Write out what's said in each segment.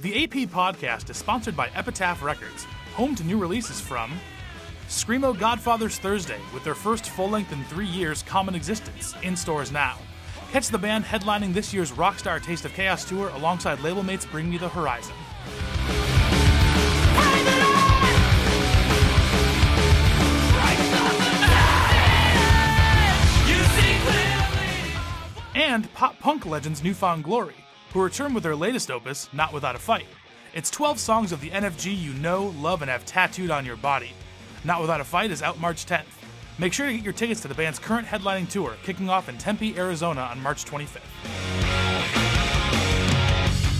The AP podcast is sponsored by Epitaph Records, home to new releases from Screamo Godfathers Thursday with their first full length in three years, Common Existence, in stores now. Catch the band headlining this year's Rockstar Taste of Chaos tour alongside label mates Bring Me the Horizon. And pop punk legends New Found Glory, who return with their latest opus, Not Without a Fight. It's 12 songs of the NFG you know, love, and have tattooed on your body. Not Without a Fight is out March 10th. Make sure to get your tickets to the band's current headlining tour, kicking off in Tempe, Arizona on March 25th.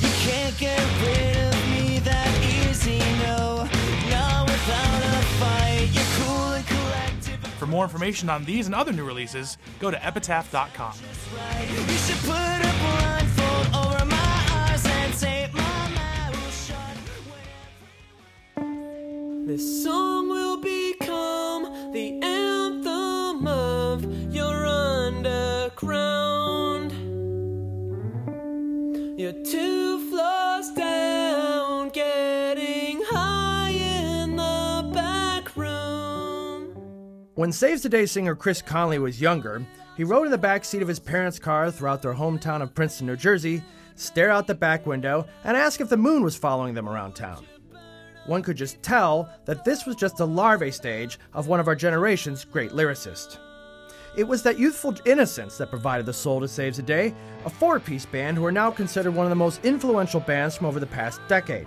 You can't get rid of me that easy, no. Not without a fight. You're cool and collective. For more information on these and other new releases, go to epitaph.com. This song will become the anthem of your underground. You're two floors down, getting high in the back room. When Saves the Day singer Chris Conley was younger, he rode in the back seat of his parents' car throughout their hometown of Princeton, New Jersey, stare out the back window, and ask if the moon was following them around town. One could just tell that this was just the larvae stage of one of our generation's great lyricists. It was that youthful innocence that provided the soul to Saves the Day, a four piece band who are now considered one of the most influential bands from over the past decade,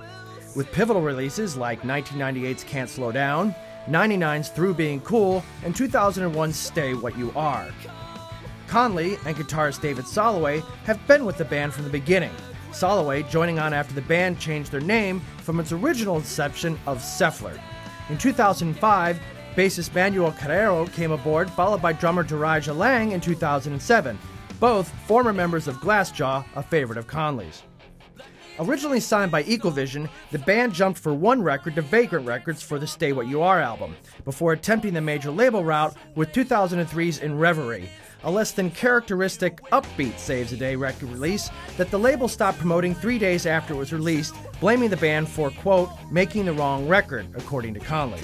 with pivotal releases like 1998's Can't Slow Down, 99's Through Being Cool, and 2001's Stay What You Are. Conley and guitarist David Soloway have been with the band from the beginning. Soloway joining on after the band changed their name from its original inception of Sefler. In 2005, bassist Manuel Carrero came aboard, followed by drummer Durijah Lang in 2007, both former members of Glassjaw, a favorite of Conley's. Originally signed by Equal Vision, the band jumped for one record to Vagrant Records for the Stay What You Are album, before attempting the major label route with 2003's In Reverie, a less than characteristic upbeat Saves the Day record release that the label stopped promoting three days after it was released, blaming the band for, quote, making the wrong record, according to Conley.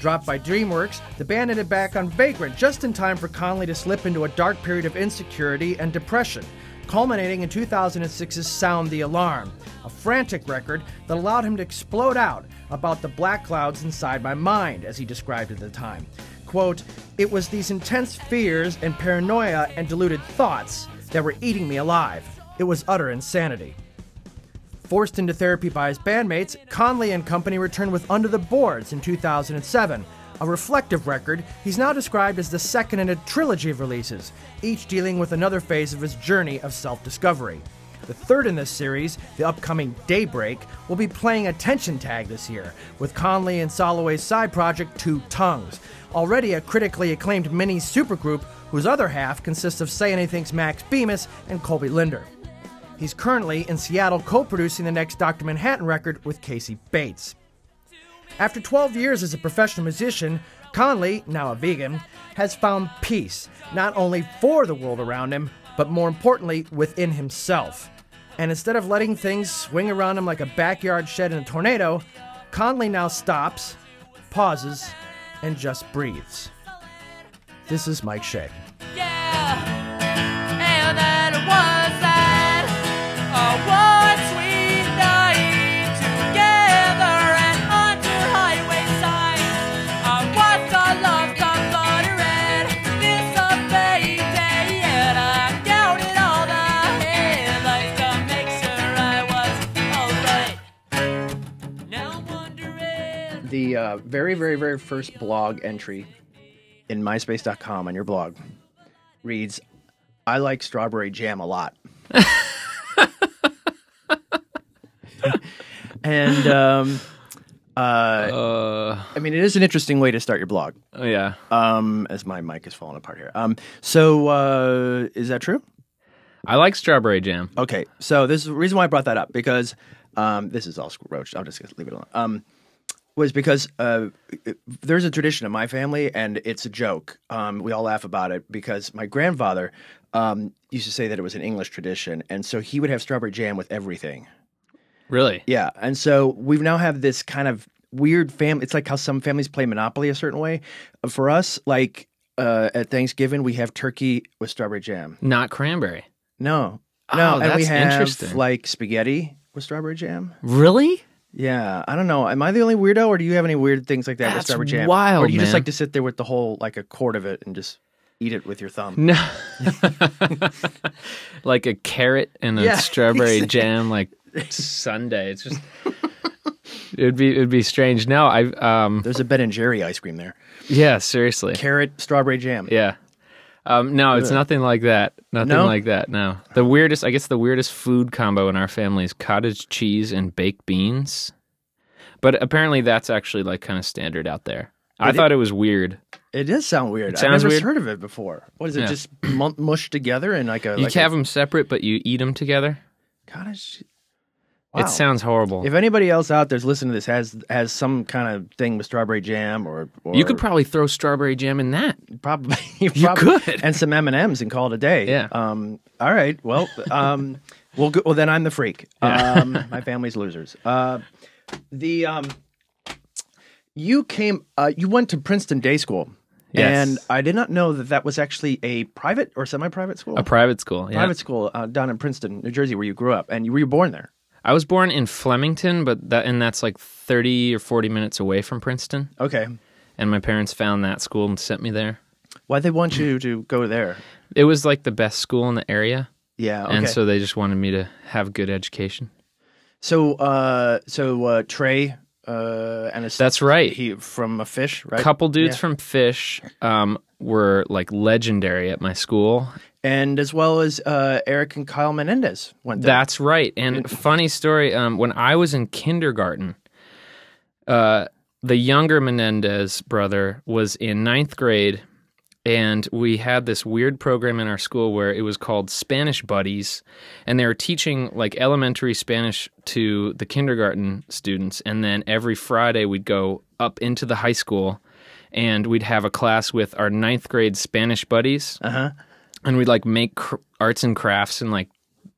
Dropped by DreamWorks, the band ended back on Vagrant just in time for Conley to slip into a dark period of insecurity and depression, culminating in 2006's Sound the Alarm, a frantic record that allowed him to explode out about the black clouds inside my mind, as he described at the time. Quote, It was these intense fears and paranoia and deluded thoughts that were eating me alive. It was utter insanity. Forced into therapy by his bandmates, Conley and company returned with Under the Boards in 2007. A reflective record, he's now described as the second in a trilogy of releases, each dealing with another phase of his journey of self discovery. The third in this series, the upcoming Daybreak, will be playing Attention Tag this year, with Conley and Soloway's side project Two Tongues, already a critically acclaimed mini supergroup whose other half consists of Say Anything's Max Bemis and Coby Linder. He's currently in Seattle co producing the next Dr. Manhattan record with Casey Bates. After 12 years as a professional musician, Conley, now a vegan, has found peace, not only for the world around him, but more importantly, within himself. And instead of letting things swing around him like a backyard shed in a tornado, Conley now stops, pauses, and just breathes. This is Mike Shea. Uh, very, very, very first blog entry in MySpace.com on your blog reads, "I like strawberry jam a lot." and um, uh, Uh, I mean, it is an interesting way to start your blog. oh yeah. Um, as my mic is falling apart here. Um, so uh, is that true? I like strawberry jam. Okay, so this is the reason why I brought that up because um, this is all roached. I'm just leave it alone. Um, was because uh, there's a tradition in my family, and it's a joke. Um, we all laugh about it because my grandfather um, used to say that it was an English tradition, and so he would have strawberry jam with everything. Really? Yeah, and so we now have this kind of weird family. It's like how some families play Monopoly a certain way. For us, like uh, at Thanksgiving, we have turkey with strawberry jam. Not cranberry. No, Oh, no, and we that's have interesting. like spaghetti with strawberry jam. Really? Yeah, I don't know. Am I the only weirdo, or do you have any weird things like that with That's strawberry jam? wild, or do you just man. like to sit there with the whole like a quart of it and just eat it with your thumb? No. like a carrot and a Yeah, strawberry jam, like Sunday. It's just. It'd be it'd be strange. No, I um There's a Ben and Jerry ice cream there. yeah seriously Carrot strawberry jam. yeah um no it's nothing like that nothing No? like that no the weirdest I guess the weirdest food combo in our family is cottage cheese and baked beans, but apparently that's actually like kind of standard out there. I It- thought it was weird. It does sound weird. I've sounds never weird. heard of it before. What is it? Yeah. Just mu- mushed together and like a You like have a them separate, but you eat them together. cottage. Wow. It sounds horrible. If anybody else out there's listening to this has has some kind of thing with strawberry jam or, or you could probably throw strawberry jam in that. probably you, You probably- could. and some M and M's and call it a day. Yeah. Um. All right. Well. Um. well. Go, well. Then I'm the freak. Um. my family's losers. Uh. The um. You came. Uh. You went to Princeton Day School. Yes. And I did not know that that was actually a private or semi-private school. A private school. Yeah. private school uh, down in Princeton, New Jersey, where you grew up, and you were you born there. I was born in Flemington, but that and that's like thirty or forty minutes away from Princeton. Okay. And my parents found that school and sent me there. Why'd they want you to go there? It was like the best school in the area, Yeah. Okay. and so they just wanted me to have good education. so, uh, so uh, Trey, uh, and his, That's right. He from a Phish, right? couple dudes Yeah. from Phish um, were like legendary at my school. And as well as uh, Eric and Kyle Menendez went there. That's right. And funny story, um, when I was in kindergarten, uh, the younger Menendez brother was in ninth grade, and we had this weird program in our school where it was called Spanish Buddies, and they were teaching like elementary Spanish to the kindergarten students, and then every Friday we'd go up into the high school, and we'd have a class with our ninth grade Spanish buddies Uh-huh. And we'd like make cr- arts and crafts and like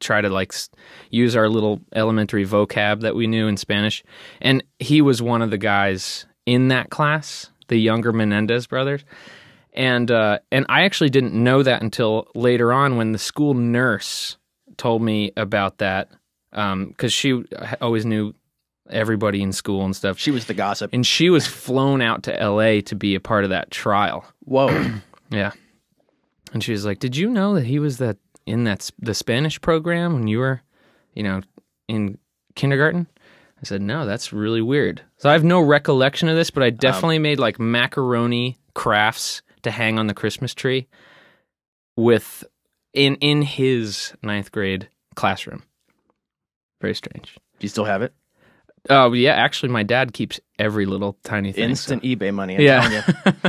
try to like s- use our little elementary vocab that we knew in Spanish. And he was one of the guys in that class, the younger Menendez brothers. And uh, and I actually didn't know that until later on when the school nurse told me about that because she always knew everybody in school and stuff. She was the gossip. and she was flown out to L.A. to be a part of that trial. Whoa. Yeah. And she was like, "Did you know that he was that in that the Spanish program when you were, you know, in kindergarten?" I said, "No, that's really weird." So I have no recollection of this, but I definitely made like macaroni crafts to hang on the Christmas tree with in in his ninth grade classroom. Very strange. Do you still have it? Oh yeah, actually, my dad keeps every little tiny thing. so- Instant eBay money. I'm Yeah. telling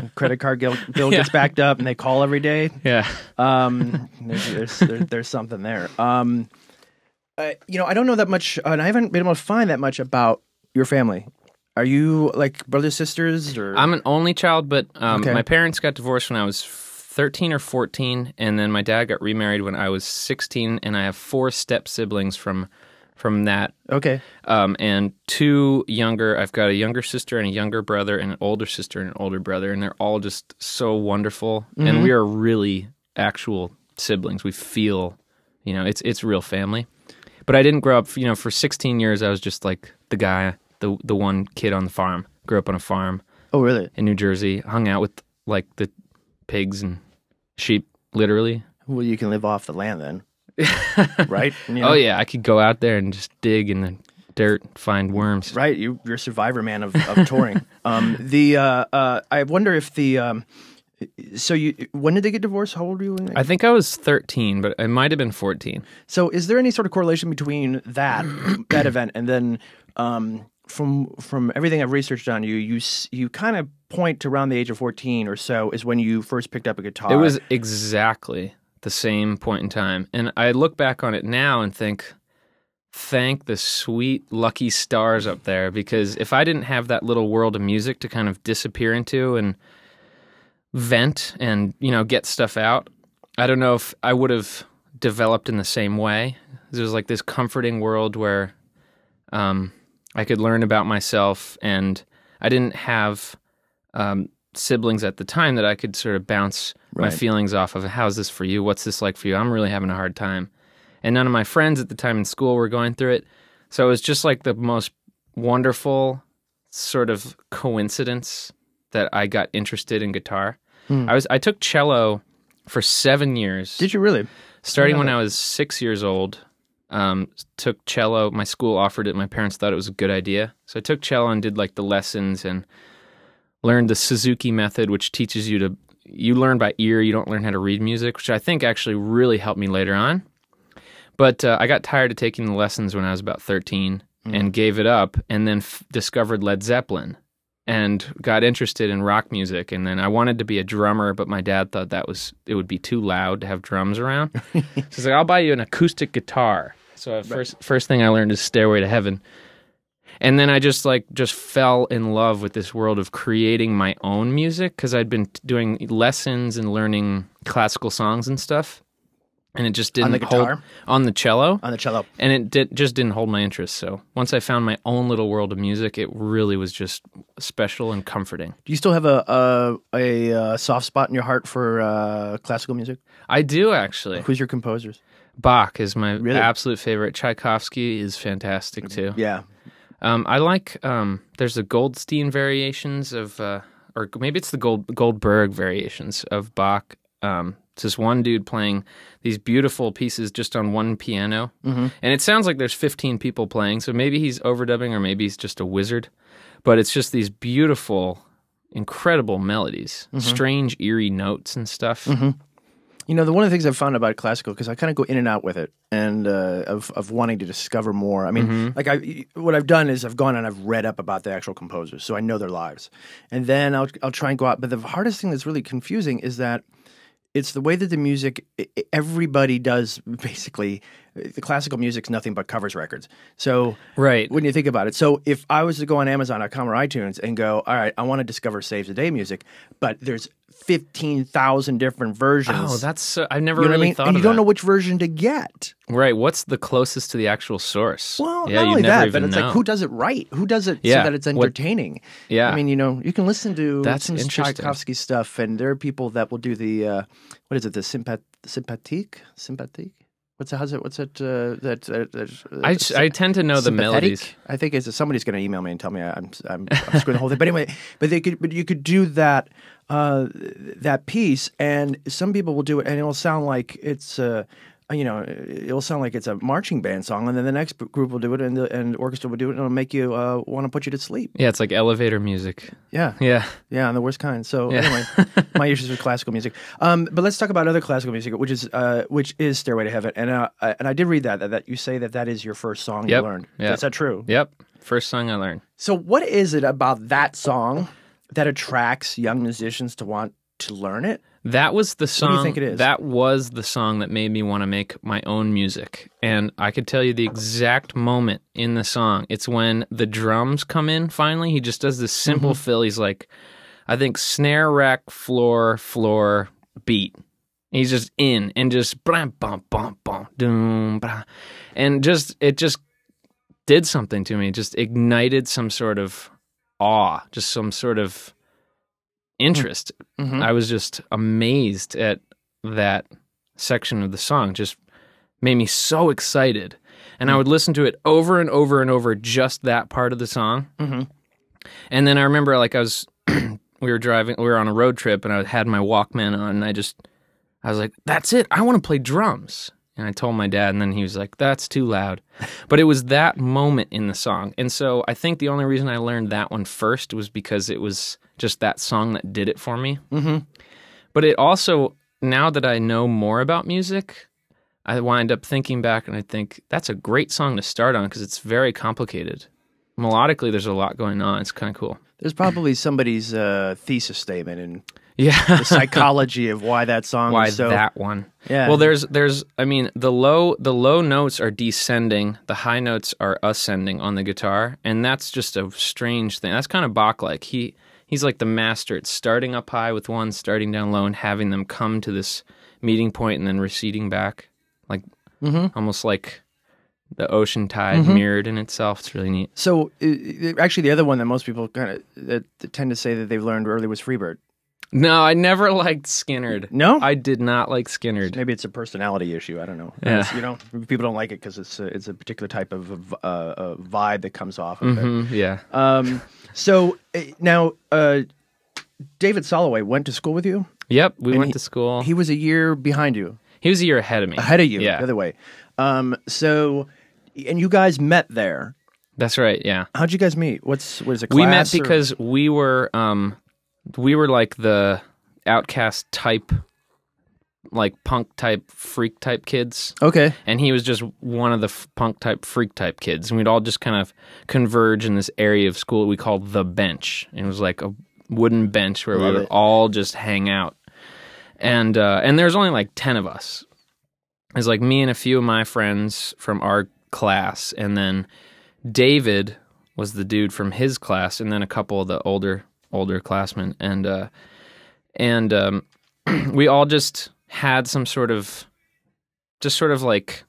you. Credit card bill, bill gets backed up, and they call every day. Yeah. Um, there's there's, there's there's something there. Um, uh, you know, I don't know that much, and I haven't been able to find that much about your family. Are you like brothers, sisters, or I'm an only child, but um, Okay. my parents got divorced when I was 13 or 14, and then my dad got remarried when I was 16, and I have four step siblings from from that, okay? um, and two younger. I've got a younger sister and a younger brother, and an older sister and an older brother, and they're all just so wonderful, and we are really actual siblings. We feel, you know, it's it's real family. But I didn't grow up, you know, for 16 years. I was just like the guy, the the one kid on the farm. Grew up on a farm Oh, really? in New Jersey, hung out with like the pigs and sheep, literally. Well, you can live off the land then, right? You know? Oh yeah, I could go out there and just dig in the dirt, find worms. Right, you, you're a survivor man of, of touring. um, the uh, uh, I wonder if the um, so you when did they get divorced? How old were you? When they, I think I was 13, but I might have been 14. so is there any sort of correlation between that that event and then um, from from everything I've researched on you, you you kind of point to around the age of 14 or so is when you first picked up a guitar. It was exactly the same point in time. And I look back on it now and think, thank the sweet, lucky stars up there. Because if I didn't have that little world of music to kind of disappear into and vent and, you know, get stuff out, I don't know if I would have developed in the same way. There was like this comforting world where um, I could learn about myself, and I didn't have um, siblings at the time that I could sort of bounce my feelings off of. How's this for you? What's this like for you? I'm really having a hard time, and none of my friends at the time in school were going through it. So it was just like the most wonderful sort of coincidence that I got interested in guitar. I was I took cello for seven years Did you really? starting when. I was six years old. Um, took cello. My school offered it. My parents thought it was a good idea, so I took cello and did like the lessons and learned the Suzuki method, which teaches you to you learn by ear. You don't learn how to read music, which I think actually really helped me later on. But uh, I got tired of taking the lessons when I was about thirteen and gave it up, and then f- discovered Led Zeppelin and got interested in rock music and then I wanted to be a drummer but my dad thought that was it would be too loud to have drums around. so he's like I'll buy you an acoustic guitar. So first first thing I learned is Stairway to Heaven. And then I just like just fell in love with this world of creating my own music cuz I'd been doing lessons and learning classical songs and stuff. And it just didn't On the hold guitar? on the cello On the cello. and it did, just didn't hold my interest. So once I found my own little world of music, it really was just special and comforting. Do you still have a a, a, uh soft spot in your heart for uh, classical music? I do actually. Who's your composers? Bach is my Really? absolute favorite. Tchaikovsky is fantastic too. Yeah. Um, I like um, there's the Goldstein variations of, uh, or maybe it's the Gold Goldberg variations of Bach. Um, it's this one dude playing these beautiful pieces just on one piano, mm-hmm. and it sounds like there's 15 people playing. So maybe he's overdubbing, or maybe he's just a wizard. But it's just these beautiful, incredible melodies, strange, eerie notes and stuff. You know, the one of the things I've found about classical because I kind of go in and out with it, and uh, of of wanting to discover more. I mean, like I, what I've done is I've gone and I've read up about the actual composers, so I know their lives, and then I'll I'll try and go out. But the hardest thing that's really confusing is that it's the way that the music everybody does basically. The classical music's nothing but covers records. So Right. when you think about it. So if I was to go on Amazon.com or iTunes and go, all right, I want to discover Saves the Day music, but there's fifteen thousand different versions. Oh, that's so, I've never You know what I really mean? thought And you don't that. know which version to get. Right. What's the closest to the actual source? Well, yeah, not only that, but it's know. like who does it right? Who does it Yeah, so that it's what- entertaining? Yeah. I mean, you know, you can listen to That's some interesting. Tchaikovsky stuff, and there are people that will do the uh, what is it? The sympat sympathetic sympathetic. What's it? How's it? What's it? Uh, that, that, that uh, I, I tend to know the sympathetic? melodies. I think is somebody's going to email me and tell me I'm I'm, I'm screwing the whole thing. But anyway, but they could but you could do that uh, that piece, and some people will do it, and it'll sound like it's. Uh, you know, it'll sound like it's a marching band song, and then the next group will do it, and the and orchestra will do it, and it'll make you uh, want to put you to sleep. Yeah, it's like elevator music. Yeah, Yeah. yeah, and the worst kind. So Yeah. anyway, my issues with classical music. Um, but let's talk about other classical music, which is uh, which is Stairway to Heaven, and uh, I- and I did read that, that that you say that that is your first song Yep. you learned. Yep. Is that true? Yep. First song I learned. So, what is it about that song that attracts young musicians to want to learn it? That was the do song. you think it is? That was the song that made me want to make my own music. And I could tell you the exact moment in the song. It's when the drums come in finally. He just does this simple Mm-hmm. fill. He's like, I think snare, rack, floor, floor, beat. He's just in and just blam, bum, bum, bum, doom, blah. And just, it just did something to me. It just ignited some sort of awe, just some sort of interest. Mm-hmm. I was just amazed at that section of the song. Just made me so excited. And I would listen to it over and over and over, just that part of the song. Mhm. And then I remember, like, I was, we were driving, we were on a road trip, and I had my Walkman on, and I just, I was like, that's it. I want to play drums. And I told my dad, and then he was like, that's too loud. But it was that moment in the song. And so I think the only reason I learned that one first was because it was just that song that did it for me. Mm-hmm. But it also, now that I know more about music, I wind up thinking back and I think that's a great song to start on because it's very complicated. Melodically, there's a lot going on. It's kind of cool. There's probably somebody's uh, thesis statement and Yeah. the psychology of why that song Why is so. that one? Yeah. Well, there's there's I mean the low the low notes are descending, the high notes are ascending on the guitar, and that's just a strange thing. That's kind of Bach like. He he's like the master. It's starting up high with one, starting down low, and having them come to this meeting point and then receding back, like Mhm. almost like the ocean tide Mm-hmm. mirrored in itself. It's really neat. So, actually, the other one that most people kind of tend to say that they've learned early was Freebird. No, I never liked Skynyrd. No? I did not like Skynyrd. Maybe it's a personality issue. I don't know. Yeah. It's, you know, people don't like it because it's a, it's a particular type of uh, uh, vibe that comes off of it. Mhm, yeah. Um, so uh, now, uh, David Soloway went to school with you. Yep. We went he- to school. He was a year behind you, He was a year ahead of me. ahead of you, Yeah. By the other way. Um, so, and you guys met there. That's right. Yeah. How'd you guys meet? What's what is it? Called? We met class or- because we were um we were like the outcast type like punk type freak type kids. Okay, and he was just one of the f- punk type freak type kids. And we'd all just kind of converge in this area of school we called the bench. And it was like a wooden bench where Love we would it. all just hang out. And uh and there's only like 10 of us. It's like me and a few of my friends from our class. And then david was the dude from his class. And then a couple of the older older classmen and uh and um we all just had some sort of just sort of like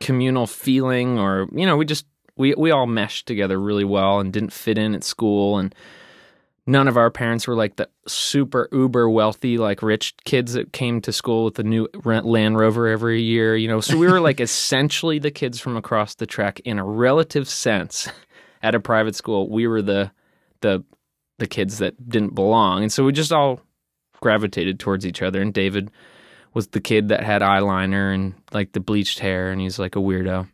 communal feeling or you know we just we we all meshed together really well and didn't fit in at school and none of our parents were like the super uber wealthy like rich kids that came to school with a new rent land rover every year you know? So we were like essentially the kids from across the track in a relative sense at a private school. We were the the the kids that didn't belong and so we just all gravitated towards each other and david was the kid that had eyeliner and like the bleached hair and he's like a weirdo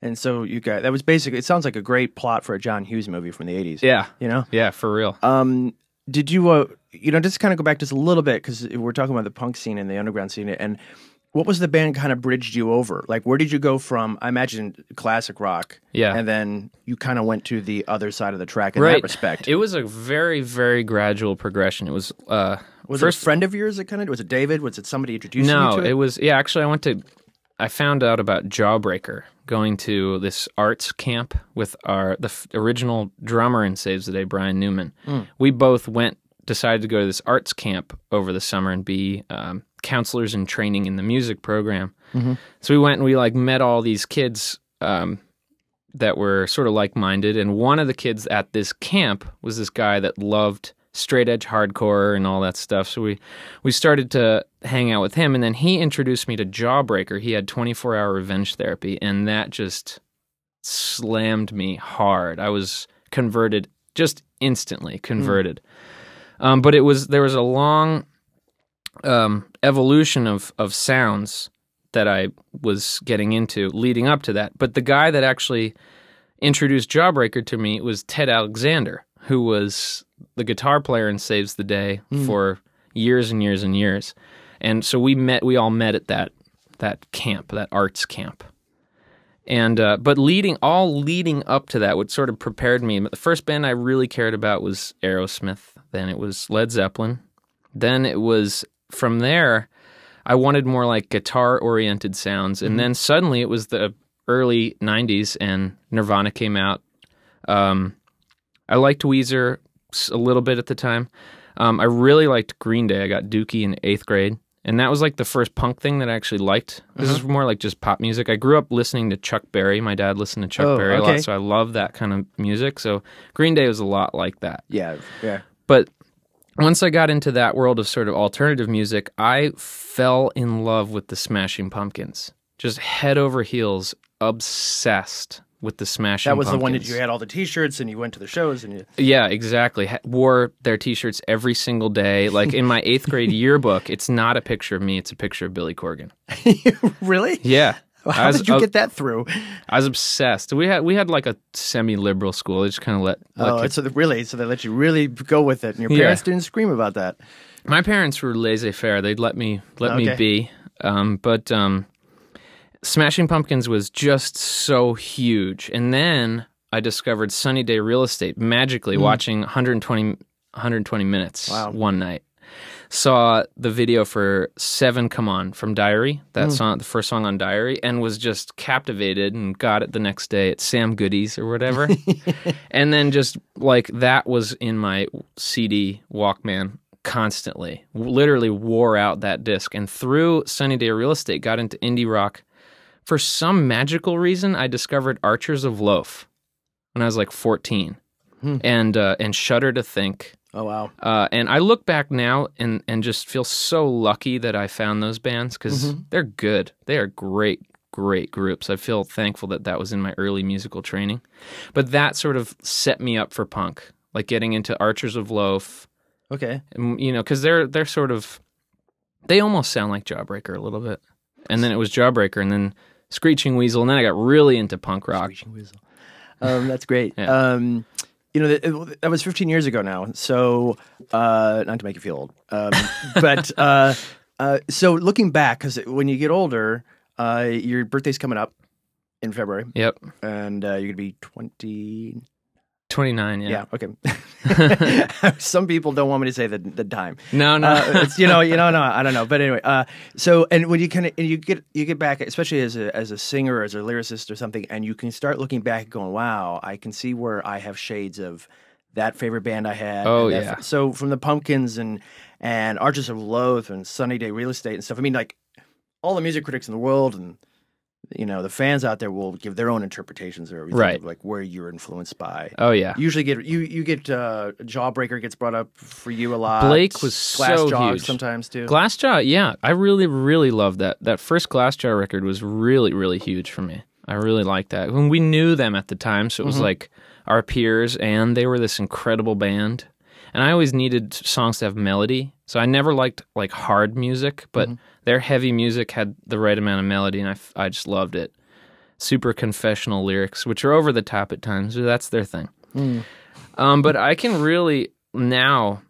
and so you guys that was basically. It sounds like a great plot for a John Hughes movie from the eighties. yeah you know. yeah for real Um, did you, uh, you know, just kind of go back just a little bit because we're talking about the punk scene and the underground scene, and what was the band kind of bridged you over? Like, where did you go from? I imagine classic rock, Yeah. and then you kind of went to the other side of the track in right that respect. it was a very very gradual progression it was uh was first it a friend of yours that kind of was it David? Was it somebody introduced no you to it? it was yeah actually i went to i found out about jawbreaker going to this arts camp with our the f- original drummer in saves the day brian newman Hmm. we both went decided to go to this arts camp over the summer and be um, counselors in training in the music program. Mm-hmm. so we went and we like met all these kids um, that were sort of like-minded. And one of the kids at this camp was this guy that loved straight edge hardcore and all that stuff. So we we started to hang out with him. And then he introduced me to jawbreaker. He had 24 hour revenge therapy and that just slammed me hard. I was converted just instantly converted um, but it was there was a long um, evolution of of sounds that I was getting into leading up to that. But the guy that actually introduced Jawbreaker to me was Ted Alexander, who was the guitar player in Saves the Day for years and years and years. And so we met we all met at that that camp, that arts camp. And uh, but leading all leading up to that, what sort of prepared me. The first band I really cared about was Aerosmith. Then it was Led Zeppelin. Then it was from there. I wanted more like guitar oriented sounds, and then suddenly it was the early '90s, and Nirvana came out. Um, I liked Weezer a little bit at the time. Um, I really liked Green Day. I got Dookie in eighth grade, and that was like the first punk thing that I actually liked. This is more like just pop music. I grew up listening to Chuck Berry. My dad listened to Chuck Oh, Berry a okay. lot, so I love that kind of music. So Green Day was a lot like that. yeah, yeah. But once I got into that world of sort of alternative music, I fell in love with the Smashing Pumpkins. Just head over heels, obsessed with the Smashing Pumpkins. That was the one that you had all the T-shirts and you went to the shows and you. Yeah, exactly. Wore their T-shirts every single day. Like in my eighth grade yearbook, it's not a picture of me; it's a picture of Billy Corgan. really? Yeah, How was, did you I, get that through? I was obsessed. We had we had like a semi-liberal school. They just kind of let. let Oh, kids- so they, really? So they let you really go with it, and your Yeah. parents didn't scream about that. my parents were laissez-faire. They'd let me let me be. Um, but um, Smashing Pumpkins was just so huge, and then I discovered Sunny Day Real Estate magically watching 120 120 minutes Wow. one night. Saw the video for Seven Come On from Diary, that song, the first song on Diary, and was just captivated and got it the next day at Sam Goody's or whatever. and then just like that was in my CD Walkman constantly. Literally wore out that disc and through Sunny Day Real Estate got into indie rock for some magical reason, I discovered Archers of Loaf when I was like 14, and uh, and Shudder to Think. Oh wow. Uh, and I look back now and, and just feel so lucky that I found those bands because they're good. They are great, great groups. I feel thankful that that was in my early musical training. But that sort of set me up for punk, like getting into Archers of Loaf, Okay. and, you know, because they're they're sort of they almost sound like Jawbreaker a little bit. And then it was Jawbreaker, and then Screeching Weasel, and then I got really into punk rock. Screeching Weasel. Um, that's great. Yeah. Um, you know, that, that was 15 years ago now. So, uh, not to make you feel old, um, but uh, uh, so looking back, because when you get older, uh, your birthday's coming up in February, Yep, and uh, you're gonna be 20. Twenty nine. Yeah. Yeah. okay. Some people don't want me to say the the time. No, no. Uh, it's, you know, you know, no, I don't know, but anyway. Uh, so, and when you kind of and you get you get back, especially as a as a singer, or as a lyricist, or something, and you can start looking back, and going, "Wow, I can see where I have shades of that favorite band I had." Oh, that yeah. so from the Pumpkins and and Archers of Loaf and Sunny Day Real Estate and stuff. I mean, like all the music critics in the world and you know the fans out there will give their own interpretations or everything Right. of like where you're influenced by. oh yeah. You usually get you you get uh, Jawbreaker gets brought up for you a lot. Blake was Glass so Jaw huge. sometimes too. Glassjaw, yeah, I really, really loved that. That first Glassjaw record was really, really huge for me. I really liked that. When we knew them at the time, so it was Mm-hmm. like our peers, and they were this incredible band. And I always needed songs to have melody, so I never liked like hard music, but Mm-hmm. their heavy music had the right amount of melody, and I, f- I just loved it. Super confessional lyrics, which are over the top at times. That's their thing. Mm. Um, but I can really now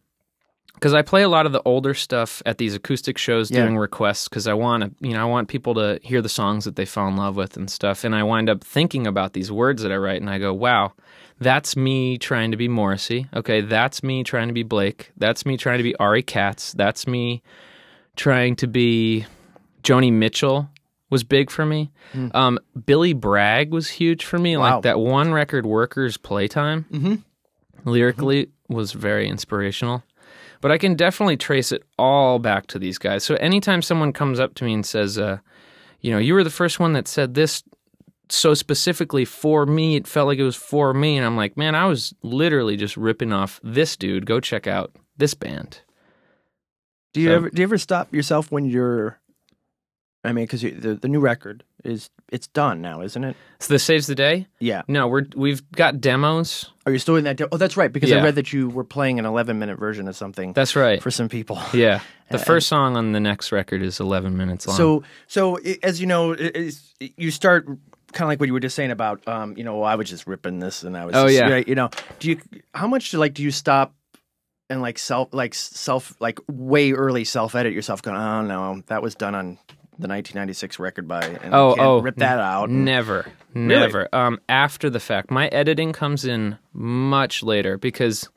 because I play a lot of the older stuff at these acoustic shows Yeah. doing requests because I want to, you know, I want people to hear the songs that they fell in love with and stuff. And I wind up thinking about these words that I write, and I go, "Wow, that's me trying to be Morrissey. Okay, that's me trying to be Blake. That's me trying to be Ari Katz. That's me trying to be Joni Mitchell." Was big for me. Um, Billy Bragg was huge for me. Wow. Like that one record, "Workers Playtime." lyrically was very inspirational. But I can definitely trace it all back to these guys. So anytime someone comes up to me and says, uh, you know, you were the first one that said this so specifically for me, it felt like it was for me. And I'm like, man, I was literally just ripping off this dude. Go check out this band. Do you So- ever do you ever stop yourself when you're? I mean, because the the new record is it's done now, isn't it? So this saves the day? Yeah. No, we're we've got demos. Oh, Are you still in that? Oh, that's right. Because I read that you were playing an 11 minute version of something That's right. for some people. yeah. The And- first song on the next record is 11 minutes long. So, so as you know, you start kind of like what you were just saying about, um, you know, well, I was just ripping this, and I was, Oh, just- yeah. you know, do you, how much do like do you stop and like self, like self, like way early self edit yourself, going, oh no, that was done on the 1996 record by, and Oh, oh, rip that out. Never, never. Um, after the fact, my editing comes in much later because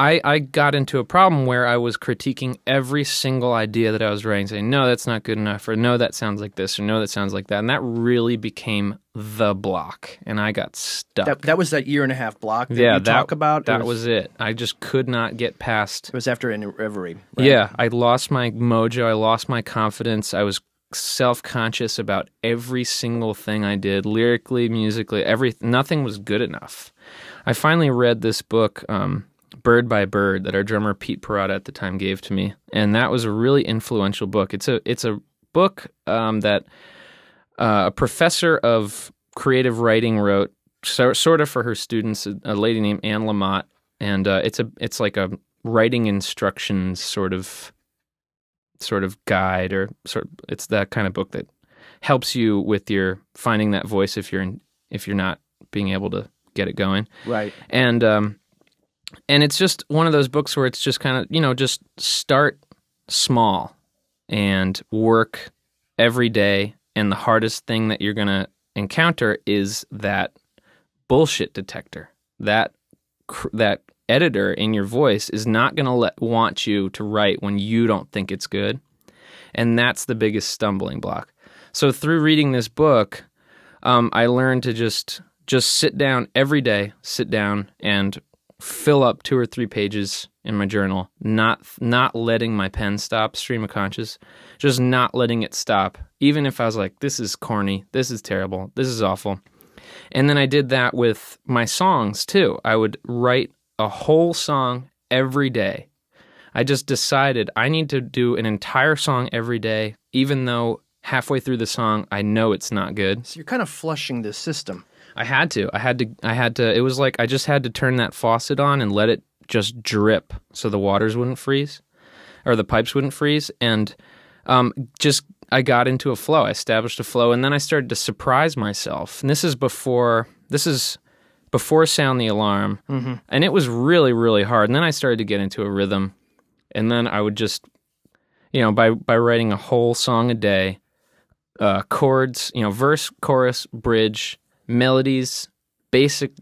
I I got into a problem where I was critiquing every single idea that I was writing, saying no, that's not good enough, or no, that sounds like this, or no, that sounds like that, and that really became the block, and I got stuck. That, that was that year and a half block that yeah, you that talk about. It that was it. I just could not get past it was after in Reverie. right? yeah, I lost my mojo. I lost my confidence. I was self conscious about every single thing I did, lyrically, musically. Every nothing was good enough. I finally read this book, um, Bird by Bird, that our drummer Pete Parada at the time gave to me, and that was a really influential book. It's a it's a book um, that uh, a professor of creative writing wrote, so, sort of for her students, a, a lady named Anne Lamott, and uh, it's a it's like a writing instructions sort of sort of guide or sort it's that kind of book that helps you with your finding that voice if you're in, if you're not being able to get it going right. and um and it's just one of those books where it's just kind of you know just start small and work every day. And the hardest thing that you're going to encounter is that bullshit detector. That that editor in your voice is not going to let want you to write when you don't think it's good. And that's the biggest stumbling block. So through reading this book um, i learned to just just sit down every day sit down and fill up two or three pages in my journal, not not letting my pen stop, stream of conscious, just not letting it stop, even if I was like, this is corny, this is terrible, this is awful. And then I did that with my songs too. I would write a whole song every day. I just decided I need to do an entire song every day, even though halfway through the song I know it's not good. So you're kind of flushing the system. I had to. I had to. I had to. It was like I just had to turn that faucet on and let it just drip, so the waters wouldn't freeze, or the pipes wouldn't freeze, and um, just I got into a flow. I established a flow, and then I started to surprise myself. And this is before. This is before sound the alarm, and it was really really hard. And then I started to get into a rhythm, and then I would just, you know, by by writing a whole song a day, uh, chords, you know, verse, chorus, bridge, melodies, basic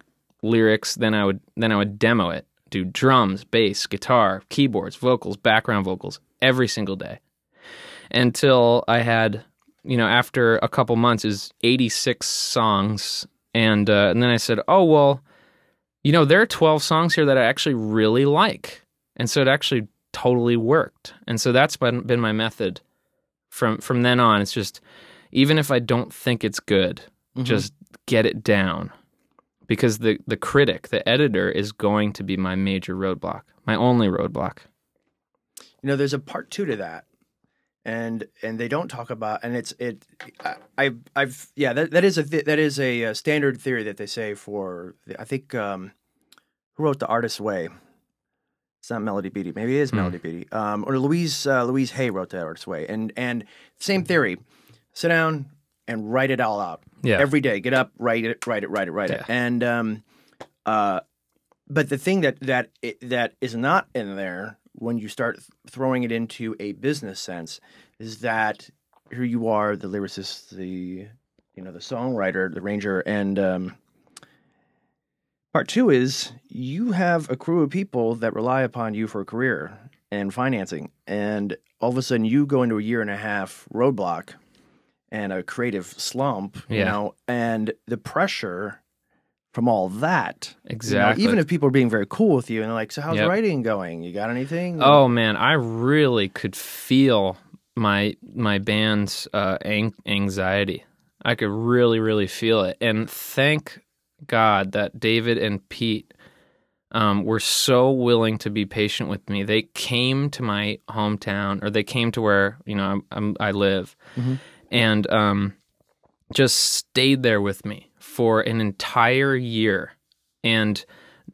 lyrics. Then I would then I would demo it, do drums, bass, guitar, keyboards, vocals, background vocals every single day, until I had, you know, after a couple months, is eighty six songs, and uh, and then I said, oh well, you know, there are twelve songs here that I actually really like, and so it actually totally worked, and so that's been been my method from from then on. It's just even if I don't think it's good, just get it down. Because the, the critic, the editor, is going to be my major roadblock, my only roadblock. You know, there's a part two to that, and and they don't talk about, and it's it. I, I've yeah, that, that is a that is a, uh standard theory that they say for I think um, who wrote the Artist's Way. It's not Melody Beattie. Maybe it is Melody Beattie. Um, or Louise uh, Louise Hay wrote the Artist's Way, and and same theory. Sit down and write it all out. Yeah. Every day, get up, write it, write it, write it, write it, Yeah. and um, uh, but the thing that that that is not in there when you start th- throwing it into a business sense is that here you are, the lyricist, the you know the songwriter, the ranger, and um, part two is you have a crew of people that rely upon you for a career and financing, and all of a sudden you go into a year and a half roadblock and a creative slump, you Yeah. know, and the pressure from all that. you know, Exactly. even if people are being very cool with you and they're like, "So how's Yep. writing going? You got anything?" Oh man, I really could feel my my band's uh, an- anxiety. I could really, really feel it, and thank God that David and Pete um, were so willing to be patient with me. They came to my hometown, or they came to where you know I'm, I'm, I live, and um, just stayed there with me for an entire year, and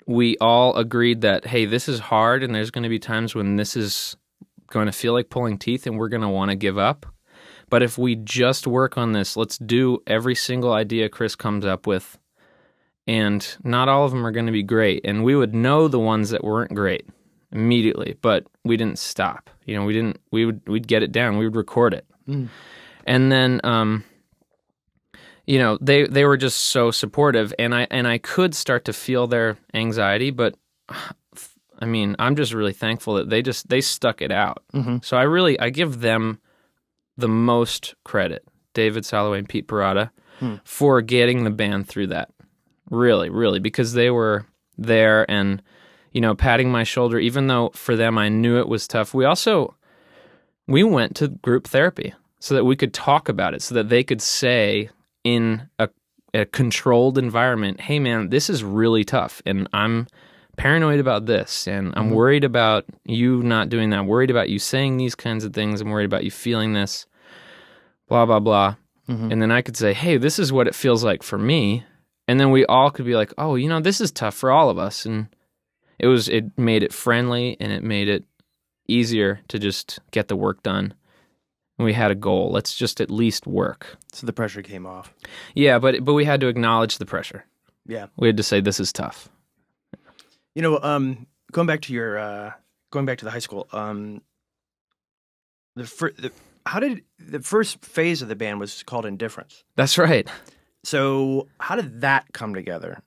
we all agreed that hey, this is hard, and there's going to be times when this is going to feel like pulling teeth, and we're going to want to give up. But if we just work on this, let's do every single idea Chris comes up with, and not all of them are going to be great, and we would know the ones that weren't great immediately, but we didn't stop. You know, we didn't. We would we'd get it down. We would record it, and then um, you know they they were just so supportive. And i and i could start to feel their anxiety but i mean i'm just really thankful that they just they stuck it out. So i really i give them the most credit david Soloway and pete parada for getting the band through that. Really really because they were there and you know patting my shoulder even though for them i knew it was tough. We also we went to group therapy so that we could talk about it so that they could say in a, a controlled environment hey man this is really tough and i'm paranoid about this and i'm mm-hmm. worried about you not doing that. I'm worried about you saying these kinds of things. I'm worried about you feeling this. Blah blah blah. Mm-hmm. And then i could say hey this is what it feels like for me. And then we all could be like oh you know this is tough for all of us. And it was it made it friendly and it made it easier to just get the work done we had a goal let's just at least work so the pressure came off. yeah but but we had to acknowledge the pressure Yeah. we had to say this is tough You know, um, going back to your uh, going back to the high school, um, the, fir- the how did the first phase of the band was called Indifference? that's right So how did that come together?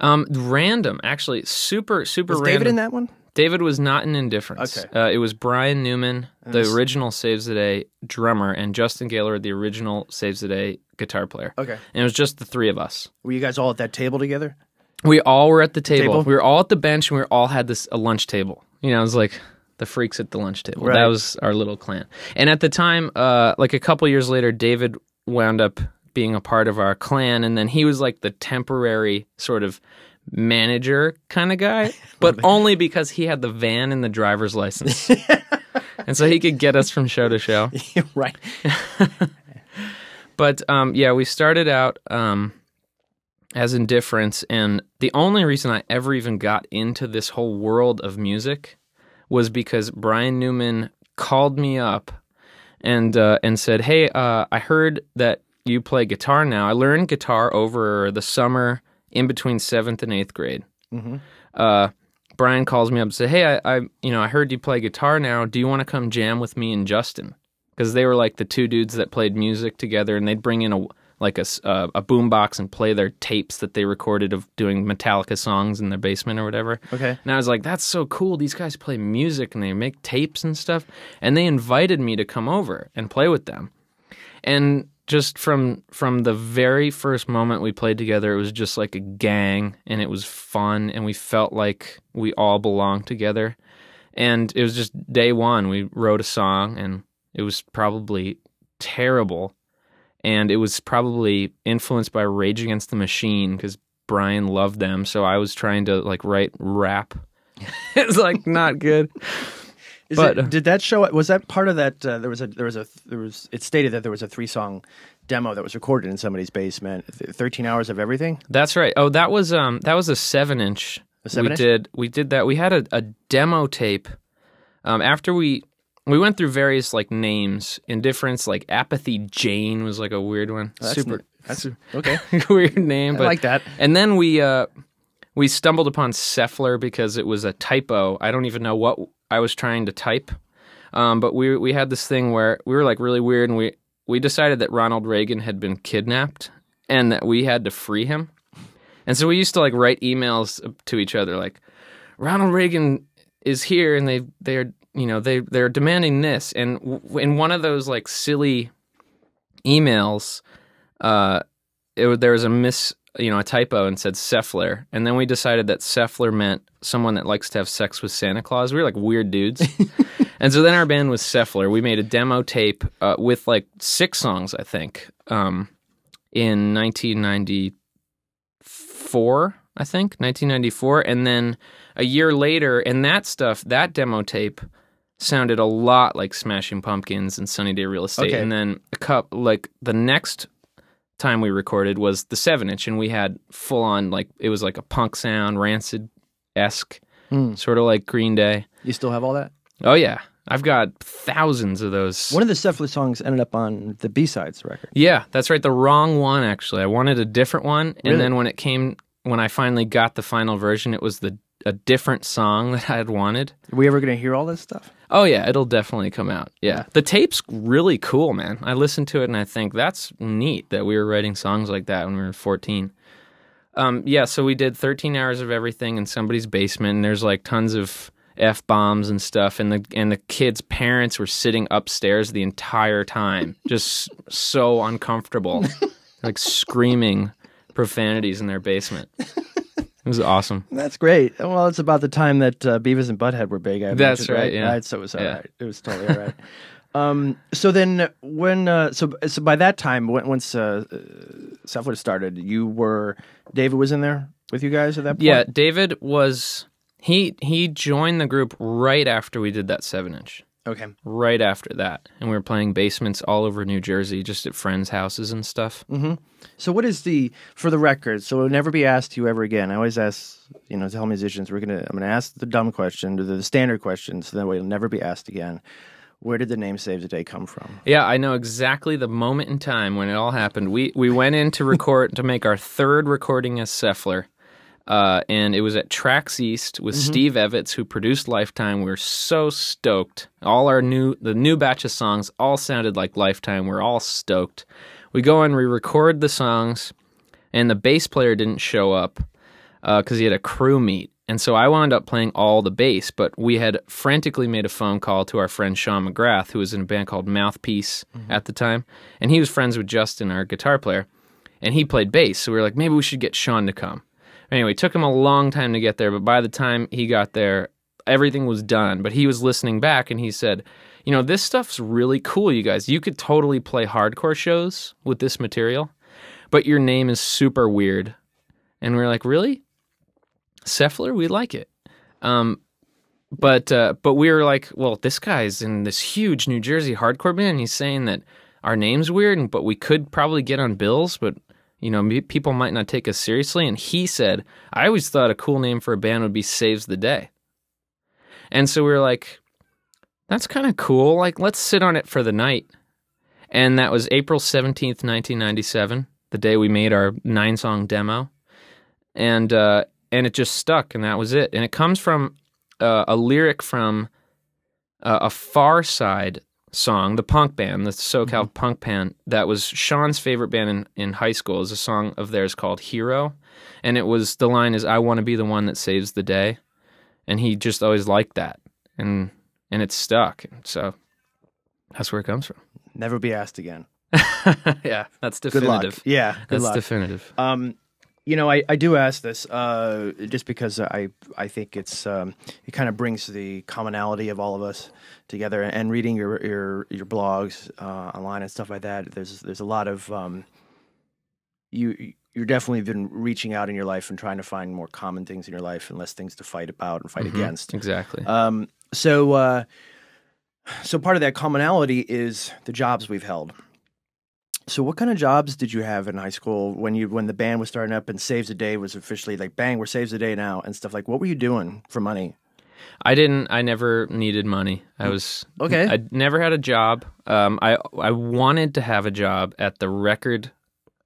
um random actually super super Was random David in that one? David was not in indifference Okay. uh, it was brian newman the original saves the day drummer and justin gaylord the original saves the day guitar player Okay. and it was just the three of us Were you guys all at that table together? We all were at the table. Table? We were all at the bench, and we all had this a lunch table. You know, it was like the freaks at the lunch table. Right. That was our little clan. And at the time, uh, like a couple years later, David wound up being a part of our clan, and then he was like the temporary sort of manager kind of guy, but only because he had the van and the driver's license. and so he could get us from show to show. right. But um, yeah, we started out um, as indifference, and the only reason I ever even got into this whole world of music was because Brian Newman called me up and uh, and said, "Hey, uh, I heard that you play guitar now. I learned guitar over the summer in between seventh and eighth grade." Uh, Brian calls me up and said, "Hey, I, I you know I heard you play guitar now. Do you want to come jam with me and Justin?" Because they were like the two dudes that played music together, and they'd bring in a like a uh, a boombox and play their tapes that they recorded of doing Metallica songs in their basement or whatever. Okay. And I was like, that's so cool. These guys play music and they make tapes and stuff. And they invited me to come over and play with them. And just from from the very first moment we played together, it was just like a gang and it was fun and we felt like we all belonged together. And it was just day one. We wrote a song and it was probably terrible. And it was probably influenced by Rage Against the Machine because Brian loved them. So I was trying to like write rap. it's like not good. Is But- it, did that show? Was that part of that? Uh, there was a there was a there was. It stated that there was a three song demo that was recorded in somebody's basement. Thirteen hours of everything. That's right. Oh, that was um that was a seven inch. A seven we inch? did we did that. We had a, a demo tape. Um, after we we went through various like names. Indifference, like Apathy Jane was like a weird one. That's Super That's okay. weird name, But, I like that. And then we uh we stumbled upon Sefler because it was a typo. I don't even know what I was trying to type. Um, but we we had this thing where we were like really weird, and we we decided that Ronald Reagan had been kidnapped and that we had to free him. And so we used to like write emails to each other like Ronald Reagan is here and they they're you know they they're demanding this and in one of those like silly emails uh it, there was a miss you know a typo and said Sefler and then we decided that Sefler meant someone that likes to have sex with Santa Claus. We were like weird dudes. And so then our band was Sefler we made a demo tape uh, with like six songs I think um in 1994 I think 1994 and then a year later and that stuff that demo tape sounded a lot like Smashing Pumpkins and Sunny Day Real Estate. Okay. and then a cup like the next time we recorded was the seven inch and we had full on like it was like a punk sound rancid esque Hmm. sort of like Green Day You still have all that? oh yeah I've got thousands of those One of the Sefler songs ended up on the B sides record. yeah that's right the wrong one actually I wanted a different one and then when it came when I finally got the final version it was the a different song that I had wanted Are we ever going to hear all this stuff? Oh yeah, it'll definitely come out. Yeah. The tape's really cool, man. I listened to it and I think that's neat that we were writing songs like that when we were 14. Um yeah, so we did 13 hours of everything in somebody's basement and there's like tons of F bombs and stuff and the and the kids' parents were sitting upstairs the entire time, just so uncomfortable. like screaming profanities in their basement. It was awesome. That's great. Well, it's about the time that uh, Beavis and Butthead were big. I That's mentioned, right, yeah. Uh, so it was all Yeah. right. It was totally all right. um, so then, when uh, so so by that time, when, once uh, uh, started, you were David was in there with you guys at that point. Yeah, David was he he joined the group right after we did that seven inch. Okay. Right after that, and we were playing basements all over New Jersey, just at friends' houses and stuff. Mm-hmm. So what is the for the record? So it'll never be asked to you ever again. I always ask, you know, tell musicians we're gonna I'm gonna ask the dumb question, the, the standard question, so that way it'll never be asked again. Where did the name Save the Day come from? Yeah, I know exactly the moment in time when it all happened. We we went in to record to make our third recording as Sefler. Uh, and it was at Trax East with mm-hmm. Steve Evans, who produced Lifetime. We were so stoked. All our new, the new batch of songs all sounded like Lifetime. We're all stoked. We go and we record the songs, and the bass player didn't show up uh, because he had a crew meet. And so I wound up playing all the bass, but we had frantically made a phone call to our friend Sean McGrath, who was in a band called Mouthpiece mm-hmm. at the time. And he was friends with Justin, our guitar player, and he played bass. So we were like, maybe we should get Sean to come. Anyway, it took him a long time to get there, but by the time he got there, everything was done. But he was listening back and he said, You know, this stuff's really cool, you guys. You could totally play hardcore shows with this material, but your name is super weird. And we are like, Really? Sefler, we like it. Um, but uh, but we were like, well, this guy's in this huge New Jersey hardcore band. He's saying that our name's weird, but we could probably get on bills, but you know, people might not take us seriously. And he said, I always thought a cool name for a band would be Saves the Day. And so we were like, that's kind of cool. Like, let's sit on it for the night. And that was April 17th, 1997, the day we made our nine song demo. And, uh, and it just stuck, and that was it. And it comes from uh, a lyric from uh, a Farside song, the punk band, the SoCal punk band that was Sean's favorite band in, in high school. Is a song of theirs called "Hero," and it was the line is "I want to be the one that saves the day," and he just always liked that, and and it stuck. So that's where it comes from. Never be asked again. yeah, that's Good definitive. luck. Yeah, good that's luck. definitive. Um, you know, I, I do ask this uh, just because I I think it's um, it kind of brings the commonality of all of us together. And reading your your your blogs uh, online and stuff like that, there's there's a lot of um, you you're definitely been reaching out in your life and trying to find more common things in your life and less things to fight about and fight Mhm. against. Exactly. Um, so, uh, so part of that commonality is the jobs we've held. So, what kind of jobs did you have in high school when you when the band was starting up and Saves the Day was officially like, bang, we're Saves the Day now and stuff like? What were you doing for money? I didn't. I never needed money. I was Okay. I never had a job. Um, I I wanted to have a job at the record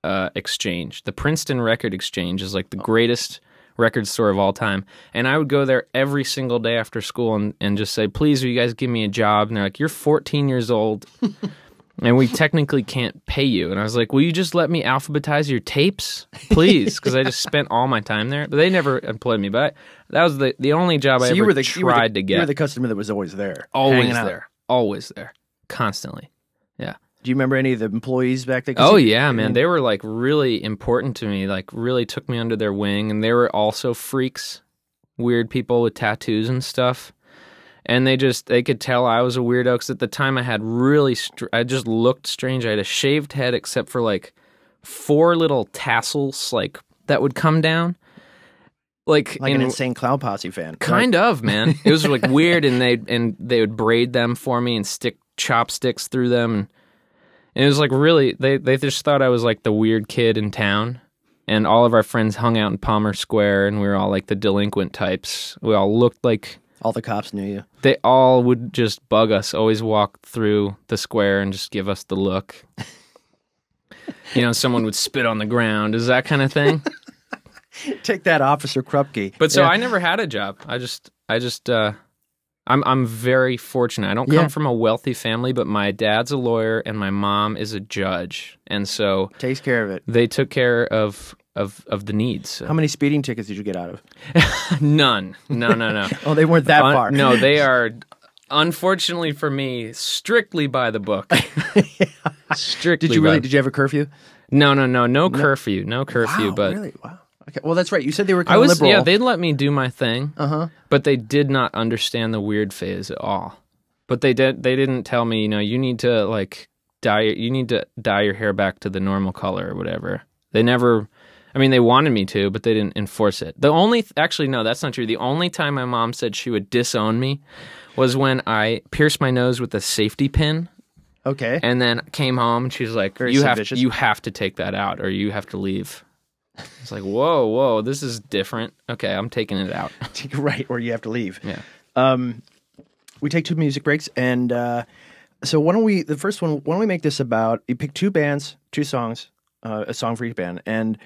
uh, exchange. The Princeton Record Exchange is like the greatest record store of all time, and I would go there every single day after school and and just say, "Please, will you guys give me a job?" And they're like, "You're 14 years old." And we technically can't pay you. And I was like, Will you just let me alphabetize your tapes? Please. Because I just spent all my time there. But they never employed me. But that was the, the only job I so ever you were the tried you were the, to You were the customer that was always there, always there, always there, constantly. Yeah. Do you remember any of the employees back then? 'Cause Oh you- yeah, I man, they were like really important to me. Like really took me under their wing, and they were also freaks, weird people with tattoos and stuff. And they just they could tell I was a weirdo because at the time I had really str- I just looked strange. I had a shaved head except for like four little tassels like that would come down, like like in, an insane clown posse fan. Kind of, man. It was like weird, and they and they would braid them for me and stick chopsticks through them, and, and it was like really they they just thought I was like the weird kid in town, and all of our friends hung out in Palmer Square, and we were all like the delinquent types. We all looked like All the cops knew you. they all would just bug us, always walk through the square and just give us the look. you know, someone would spit on the ground, is that kind of thing. Take that, Officer Krupke. But so Yeah. I never had a job. I just, I just, uh, I'm, I'm very fortunate. I don't come Yeah. from a wealthy family, but my dad's a lawyer and my mom is a judge, and so takes care of it. they took care of of of the needs. How many speeding tickets did you get out of? None. No, no, no. Oh, they weren't that Un- far. No, they are. Unfortunately for me, strictly by the book. Strictly. Did you by- really? Did you have a curfew? No, no, no, no curfew, no curfew. Wow, but really, wow. Okay, well, that's right. You said they were I was, liberal. yeah, they'd let me do my thing. uh huh. but they did not understand the weird phase at all. But they did. They didn't tell me, you know, you need to like dye. You need to dye your hair back to the normal color or whatever. They never. I mean, they wanted me to, but they didn't enforce it. The only, actually, no, that's not true. The only time my mom said she would disown me was when I pierced my nose with a safety pin, Okay. and then came home and she's like, Very "You have, you have to take that out, or you have to leave." It's like, whoa, whoa, this is different. Okay, I'm taking it out. right, or you have to leave. Yeah. Um, we take two music breaks, and uh, so why don't we? The first one, why don't we make this about? You pick two bands, two songs, uh, a song for each band, and